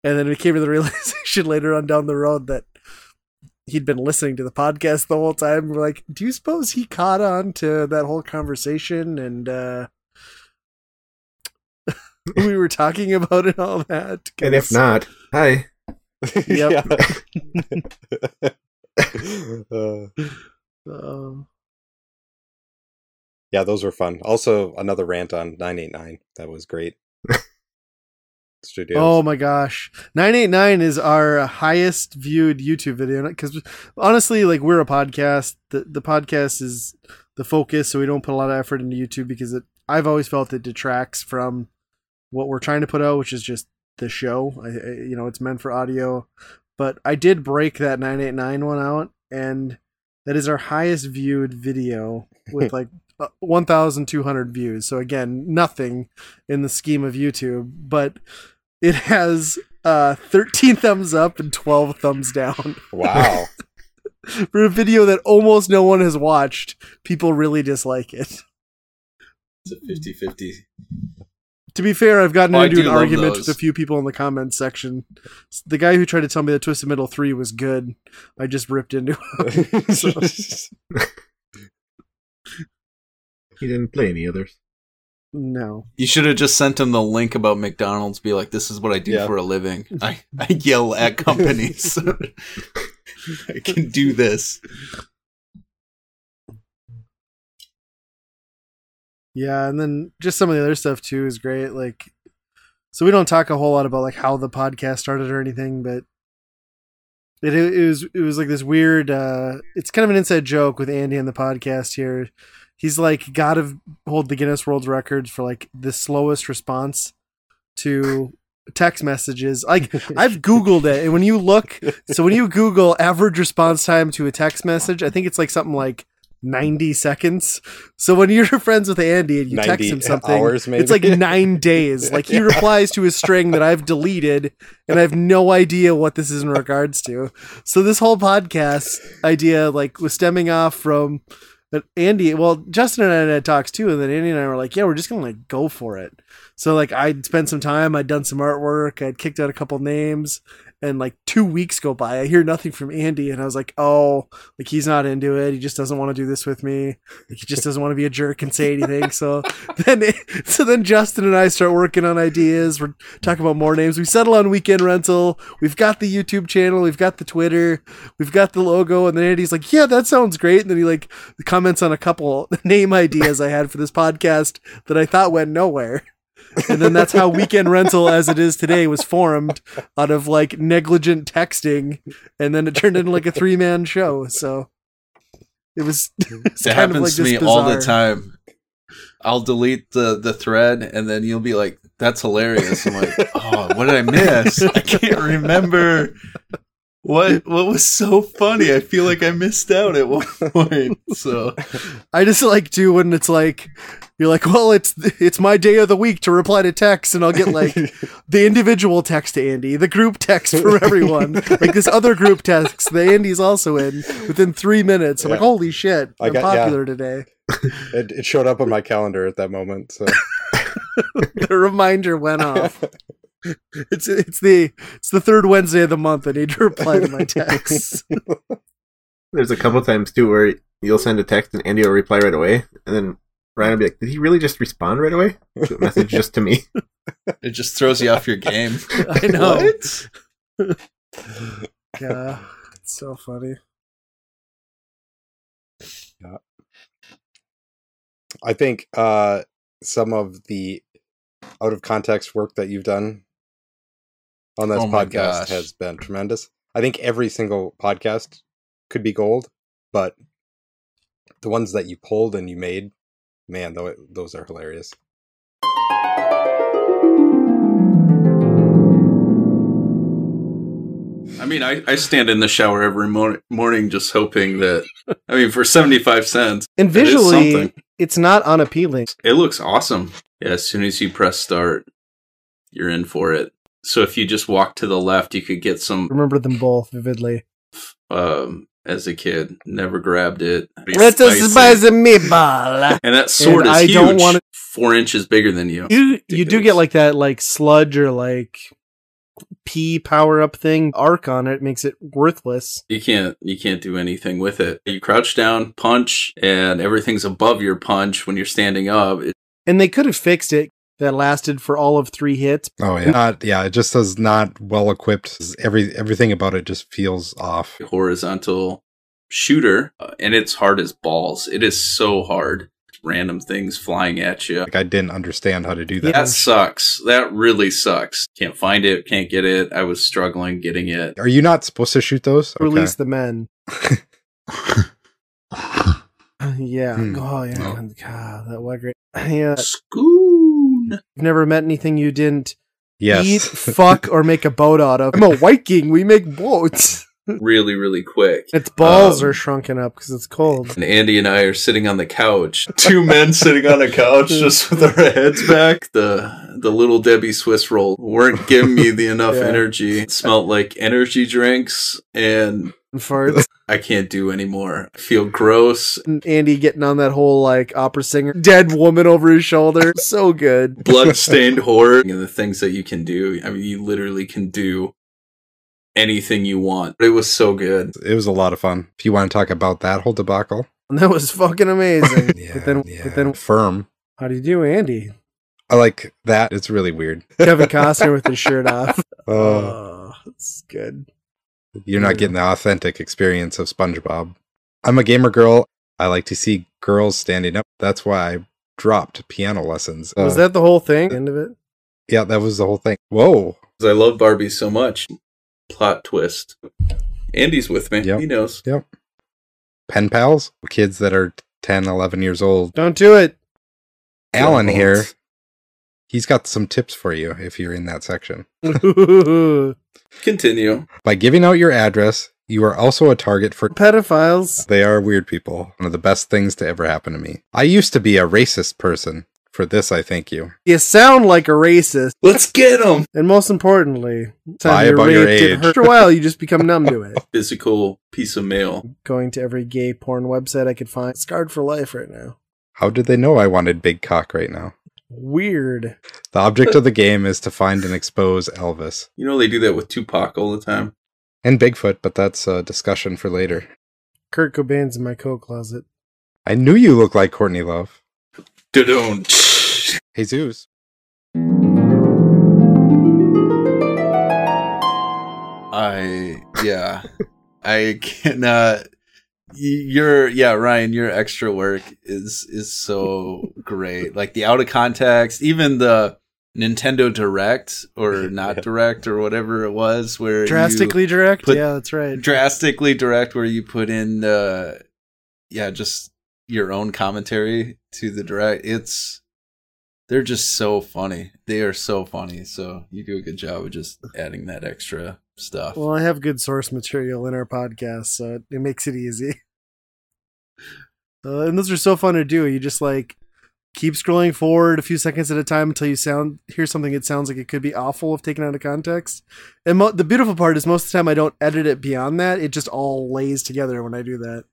and then we came to the realization later on down the road that he'd been listening to the podcast the whole time we're like do you suppose he caught on to that whole conversation and uh we were talking about it all that And if not, hi. Yep. Uh, um, yeah, those were fun. Also, another rant on 989. That was great. Studios. Oh my gosh. 989 is our highest viewed YouTube video cuz honestly like we're a podcast. The the podcast is the focus so we don't put a lot of effort into YouTube because it I've always felt it detracts from what we're trying to put out which is just the show. I, I you know, it's meant for audio. But I did break that 989 one out and that is our highest viewed video with like uh, 1200 views. So again, nothing in the scheme of YouTube, but it has uh 13 thumbs up and 12 thumbs down wow. for a video that almost no one has watched people really dislike it It's a 50-50. to be fair i've gotten Oh, into an argument those. with a few people in the comments section the guy who tried to tell me that Twisted Metal 3 was good i just ripped into him So- He didn't play any others. No You should have just sent him the link about McDonald's. Be like, this is what I do Yeah. for a living. I, I yell at companies. I can do this. Yeah, and then just some of the other stuff too is great. Like, so we don't talk a whole lot about like how the podcast started or anything, but it, it was it was like this weird. uh It's kind of an inside joke with Andy on the podcast here. He's like got to hold the Guinness World Records for like the slowest response to text messages. Like I've googled it, and when you look, so when you Google average response time to a text message, I think it's like something like. 90 seconds. So when you're friends with Andy and you text him something, it's like nine days. Like he replies to a string that I've deleted, and I have no idea what this is in regards to. So this whole podcast idea, like, was stemming off from that Andy. Well, Justin and I had talks too, and then Andy and I were like, "Yeah, we're just gonna like go for it." So like, I'd spent some time, I'd done some artwork, I'd kicked out a couple names, and like two weeks go by, I hear nothing from Andy, and I was like, "Oh, like he's not into it. He just doesn't want to do this with me. Like, he just doesn't want to be a jerk and say anything." So then, so then Justin and I start working on ideas. We're talking about more names. We settle on weekend rental. We've got the YouTube channel. We've got the Twitter. We've got the logo. And then Andy's like, "Yeah, that sounds great." And then he like comments on a couple name ideas I had for this podcast that I thought went nowhere. And then that's how weekend rental as it is today was formed out of like negligent texting. And then it turned into like a three man show. So it was, It happens like to me all the time. I'll delete the the thread and then you'll be like, "That's hilarious." I'm like, "Oh, what did I miss? I can't remember what what was so funny. I feel like I missed out at one point." So I just like to when it's like you're like, well, it's it's my day of the week to reply to texts, and I'll get like the individual text to Andy, the group text for everyone, like this other group text that Andy's also in within three minutes. I'm like, holy shit, I I'm got- yeah. popular today. It, it showed up on my calendar at that moment. So The reminder went off. It's it's the it's the third Wednesday of the month. I need to reply to my texts. There's a couple times too where you'll send a text and Andy will reply right away, and then Ryan will be like, "Did he really just respond right away?" So a message just to me. it just throws you off your game. I know. What? Yeah, it's so funny. Yeah. I think uh, some of the out of context work that you've done on this Oh podcast gosh. has been tremendous. I think every single podcast could be gold, but the ones that you pulled and you made, man, tho- those are hilarious. I mean, I, I stand in the shower every mor- morning just hoping that. I mean, for seventy five cents, And visually, something. it's not unappealing. it looks awesome. Yeah, as soon as you press start, you're in for it. So if you just walk to the left, you could get some. Remember them both vividly. Um, as a kid, never grabbed it. Let us Spicy. meatball. And that sword And is I huge. don't wanna- Four inches bigger than you. You you do get like that like sludge or like P power up thing arc on it makes it worthless. You can't you can't do anything with it. You crouch down, punch, and everything's above your punch when you're standing up. It, And they could have fixed it. That lasted for all of three hits. Oh yeah, not yeah. It just is not well equipped. Every everything about it just feels off. horizontal shooter, uh, and it's hard as balls. It is so hard. Random things flying at you. Like I didn't understand how to do that. That sucks. That really sucks. Can't find it. Can't get it. I was struggling getting it. Are you not supposed to shoot those? Okay. Release the men. yeah. Hmm. Oh yeah. No. God, that was great. Yeah. I've never met anything you didn't Yes. eat, fuck, or make a boat out of. I'm a Viking. We make boats. Really, really quick. Its balls Um, are shrunken up because it's cold. And Andy and I are sitting on the couch. Two men sitting on a couch just with our heads back. The the little Debbie Swiss roll weren't giving me the enough Yeah. energy. It smelled like energy drinks and farts. I can't do anymore. I feel gross. And Andy getting on that whole like opera singer, dead woman over his shoulder. So good. Blood-stained horror and the things that you can do. I mean, you literally can do anything you want. It was so good. it was a lot of fun. If you want to talk about that whole debacle, that was fucking amazing. yeah, but then, yeah. but then, firm. how do you do, Andy? I like that. It's really weird. Kevin Costner with his shirt off. Uh, Oh, it's good. you're not getting the authentic experience of SpongeBob. I'm a gamer girl. I like to see girls standing up. That's why I dropped piano lessons. Was Uh, that the whole thing? End of it? Yeah, that was the whole thing. Whoa. I love Barbie so much. Plot twist. Andy's with me. Yep. He knows. Yep. Pen pals? Kids that are 10, 11 years old. Don't do it. Alan Yeah, here, he's got some tips for you if you're in that section. Continue. By giving out your address, you are also a target for. Pedophiles. They are weird people. One of the best things to ever happen to me. I used to be a racist person. For this, I thank you. You sound like a racist. Let's get him. And most importantly, time Lie you're about your raped and age. hurt- After a while, you just become numb to it. Physical piece of mail. Going to every gay porn website I could find. Scarred for life right now. How did they know I wanted big cock right now? Weird. The object of the game is to find and expose Elvis You know they do that with Tupac all the time. and Bigfoot, but that's a discussion for later. Kurt Cobain's in my coat closet. I knew you looked like Courtney Love. Da-dun. Jesus. I yeah. I cannot y- your yeah, Ryan, your extra work is is so great. Like the out of context, even the Nintendo Direct or not Direct or whatever it was where you- Drastically direct? put- yeah, that's right. drastically direct where you put in uh yeah just your own commentary to the direct it's they're just so funny they are so funny so you do a good job of just adding that extra stuff Well, I have good source material in our podcast, so it, makes it easy. Uh, and those are so fun to do. You just like keep scrolling forward a few seconds at a time until you sound hear something that sounds like it could be awful if taken out of context. And mo- the beautiful part is most of the time I don't edit it beyond that. It just all lays together when I do that.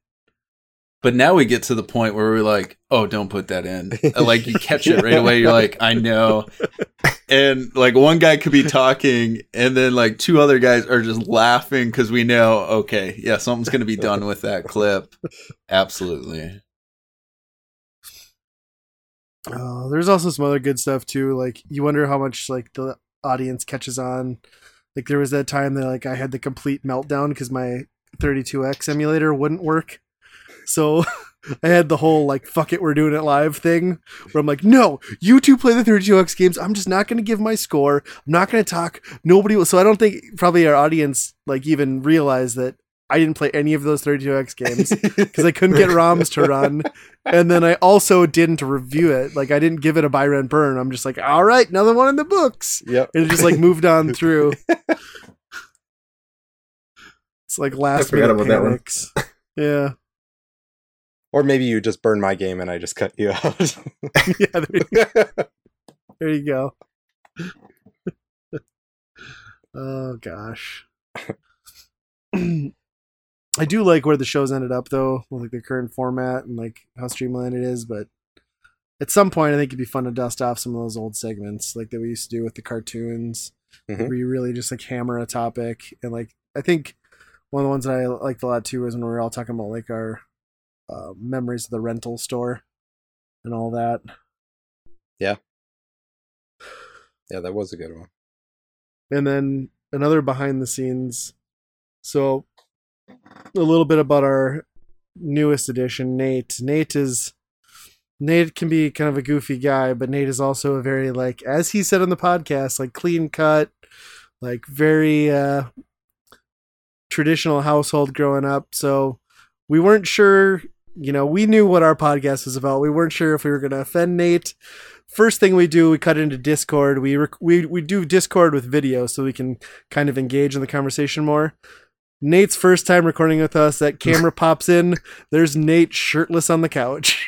But now we get to the point where we're like oh don't put that in Uh, like you catch it right away you're like i know and like one guy could be talking and then like two other guys are just laughing because we know okay yeah something's gonna be done with that clip absolutely Uh, there's also some other good stuff too. Like you wonder how much like the audience catches on. Like there was that time that like I had the complete meltdown because my 32x emulator wouldn't work. So I had the whole like fuck it we're doing it live thing where I'm like no you two play the 32x games I'm just not going to give my score I'm not going to talk nobody will so I don't think probably our audience like even realized that I didn't play any of those 32x games because I couldn't get ROMs to run. And then I also didn't review it. Like I didn't give it a Buy Rent Burn. I'm just like, all right, another one in the books. Yep. And it just like moved on through. It's like last forgot minute about that one. Yeah. Or maybe you just burn my game and I just cut you out. Yeah. There you, go. there you go. oh gosh. I do like where the show's ended up though, with like the current format and like how streamlined it is, but at some point I think it'd be fun to dust off some of those old segments like that we used to do with the cartoons. Mhm. Where you really just like hammer a topic and like I think one of the ones that I liked a lot too was when we were all talking about like our uh, memories of the rental store and all that. yeah, Yeah, that was a good one. and then another behind the scenes. So, a little bit about our newest edition, Nate. Nate is Nate can be kind of a goofy guy, but Nate is also a very like, as he said on the podcast, like clean cut, like very uh, traditional household growing up. So we weren't sure. You know, we knew what our podcast was about. We weren't sure if we were going to offend Nate first thing we do, we cut into Discord. We rec- we we do Discord with video, so we can kind of engage in the conversation more. Nate's first time recording with us, that camera pops in. There's Nate shirtless on the couch,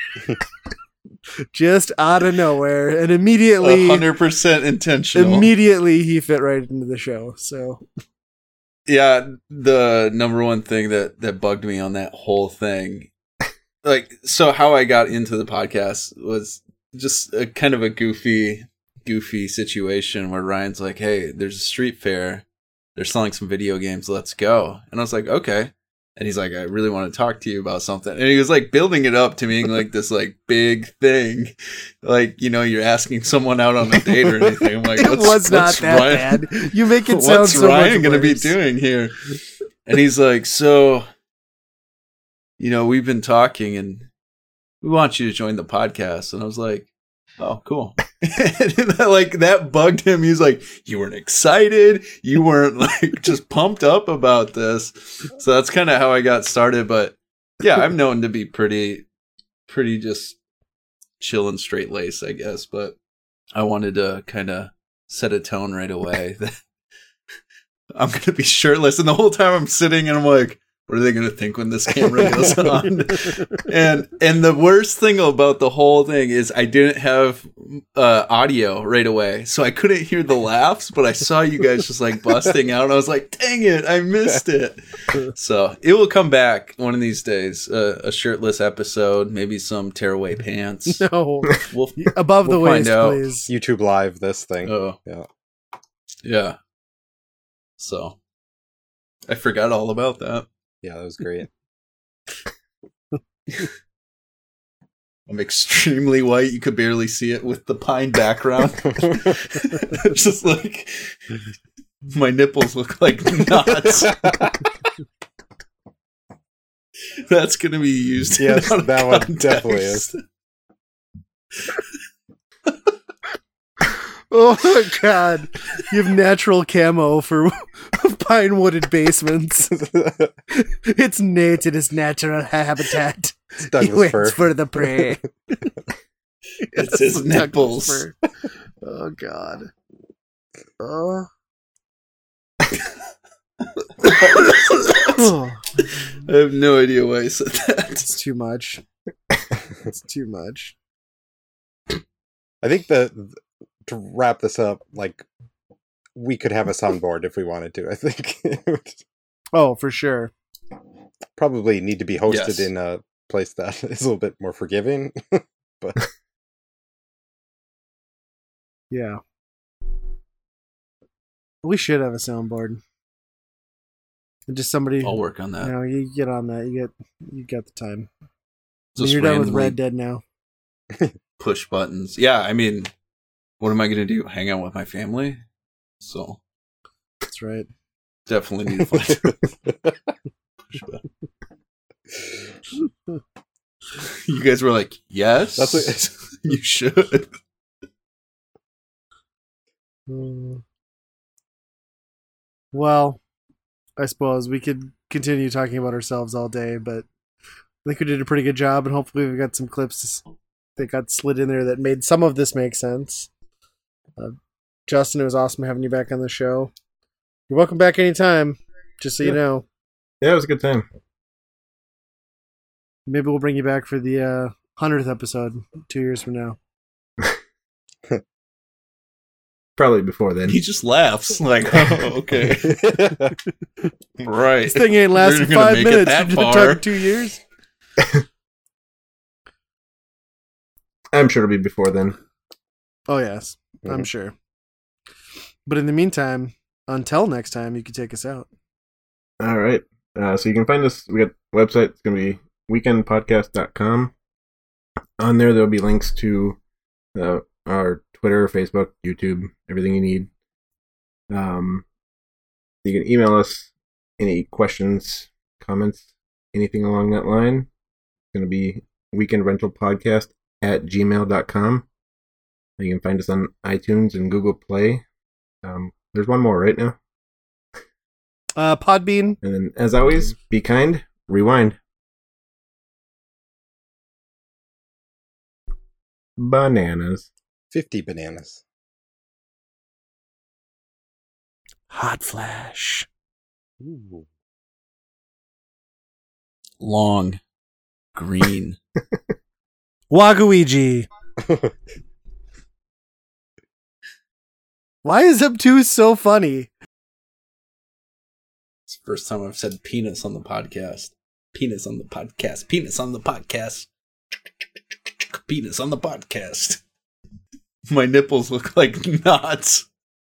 just out of nowhere, and immediately, 100% intentional immediately he fit right into the show. So yeah the number one thing that that bugged me on that whole thing like so how i got into the podcast was just a kind of a goofy goofy situation where ryan's like hey there's a street fair. They're selling some video games. Let's go. And i was like okay and he's like i really want to talk to you about something and he was like building it up to being like this like big thing like you know you're asking someone out on a date or anything i'm like it was not that Ryan- bad. You make it sound what's so Ryan much gonna be doing here? And he's like, so, you know, we've been talking, and we want you to join the podcast. And I was like, oh, cool. that, like that bugged him. He's like, you weren't excited. You weren't like just pumped up about this. So that's kind of how I got started. But yeah, I'm known to be pretty, pretty just chill and straight lace, I guess. But I wanted to kind of set a tone right away I'm to be shirtless. And the whole time I'm sitting and I'm like, what are they going to think when this camera goes on? and and the worst thing about the whole thing is I didn't have uh, audio right away, so I couldn't hear the laughs. But I saw you guys just like busting out, and I was like, "Dang it, I missed it!" So it will come back one of these days. Uh, a shirtless episode, maybe some tearaway pants. No, We'll above the We'll find waist, out. please. YouTube live this thing. Oh. Yeah. Yeah. So I forgot all about that. Yeah, that was great. I'm extremely white. You could barely see it with the pine background. it's just like my nipples look like knots. That's gonna be used. Yes, out that one definitely context. Oh god, you have natural camo for pine wooded basements. It's Nate in his natural habitat. It's he waits for the prey. It's his nipples. Oh god. Oh. Oh, I have no idea why I said that. it's too much. It's too much. I think the to wrap this up, like we could have a soundboard if we wanted to. I think Oh, for sure. probably need to be hosted Yes. in a place that is a little bit more forgiving. but Yeah. We should have a soundboard. And just somebody I'll work on you that. know, you get on that. You get you got the time. I you're done with Red Dead now. push buttons. Yeah, I mean, what am I gonna do? Hang out with my family? So That's right. definitely need to find a push button. You guys were like, yes, That's what- you should. Hmm. Well, I suppose we could continue talking about ourselves all day, but I think we did a pretty good job, and hopefully we got some clips that got slid in there that made some of this make sense. Uh, Justin, it was awesome having you back on the show. You're welcome back anytime. Just so you know, Yeah, it was a good time. maybe we'll bring you back for the uh, hundredth episode two years from now. Probably before then. He just laughs like, oh, okay, right. This thing ain't lasted We're five make it minutes. that You're far. two years. I'm sure it'll be before then. Oh yes, I'm Mhm. sure. But in the meantime, until next time, you can take us out. All right. Uh, so you can find us. We got website. It's going to be weekendpodcast.com. On there, there'll be links to uh, our Twitter, Facebook, YouTube, everything you need. Um, you can email us any questions, comments, anything along that line. It's going to be weekendrentalpodcast at gmail.com. You can find us on iTunes and Google Play. Um, there's one more right now. Uh, Podbean. And then, as always, be kind, rewind. Bananas. 50 bananas. Hot Flash. Ooh. Long, green. Waguigi. Why is two so funny? It's the first time I've said penis on the podcast. Penis on the podcast. Penis on the podcast. Penis on the podcast. My nipples look like knots.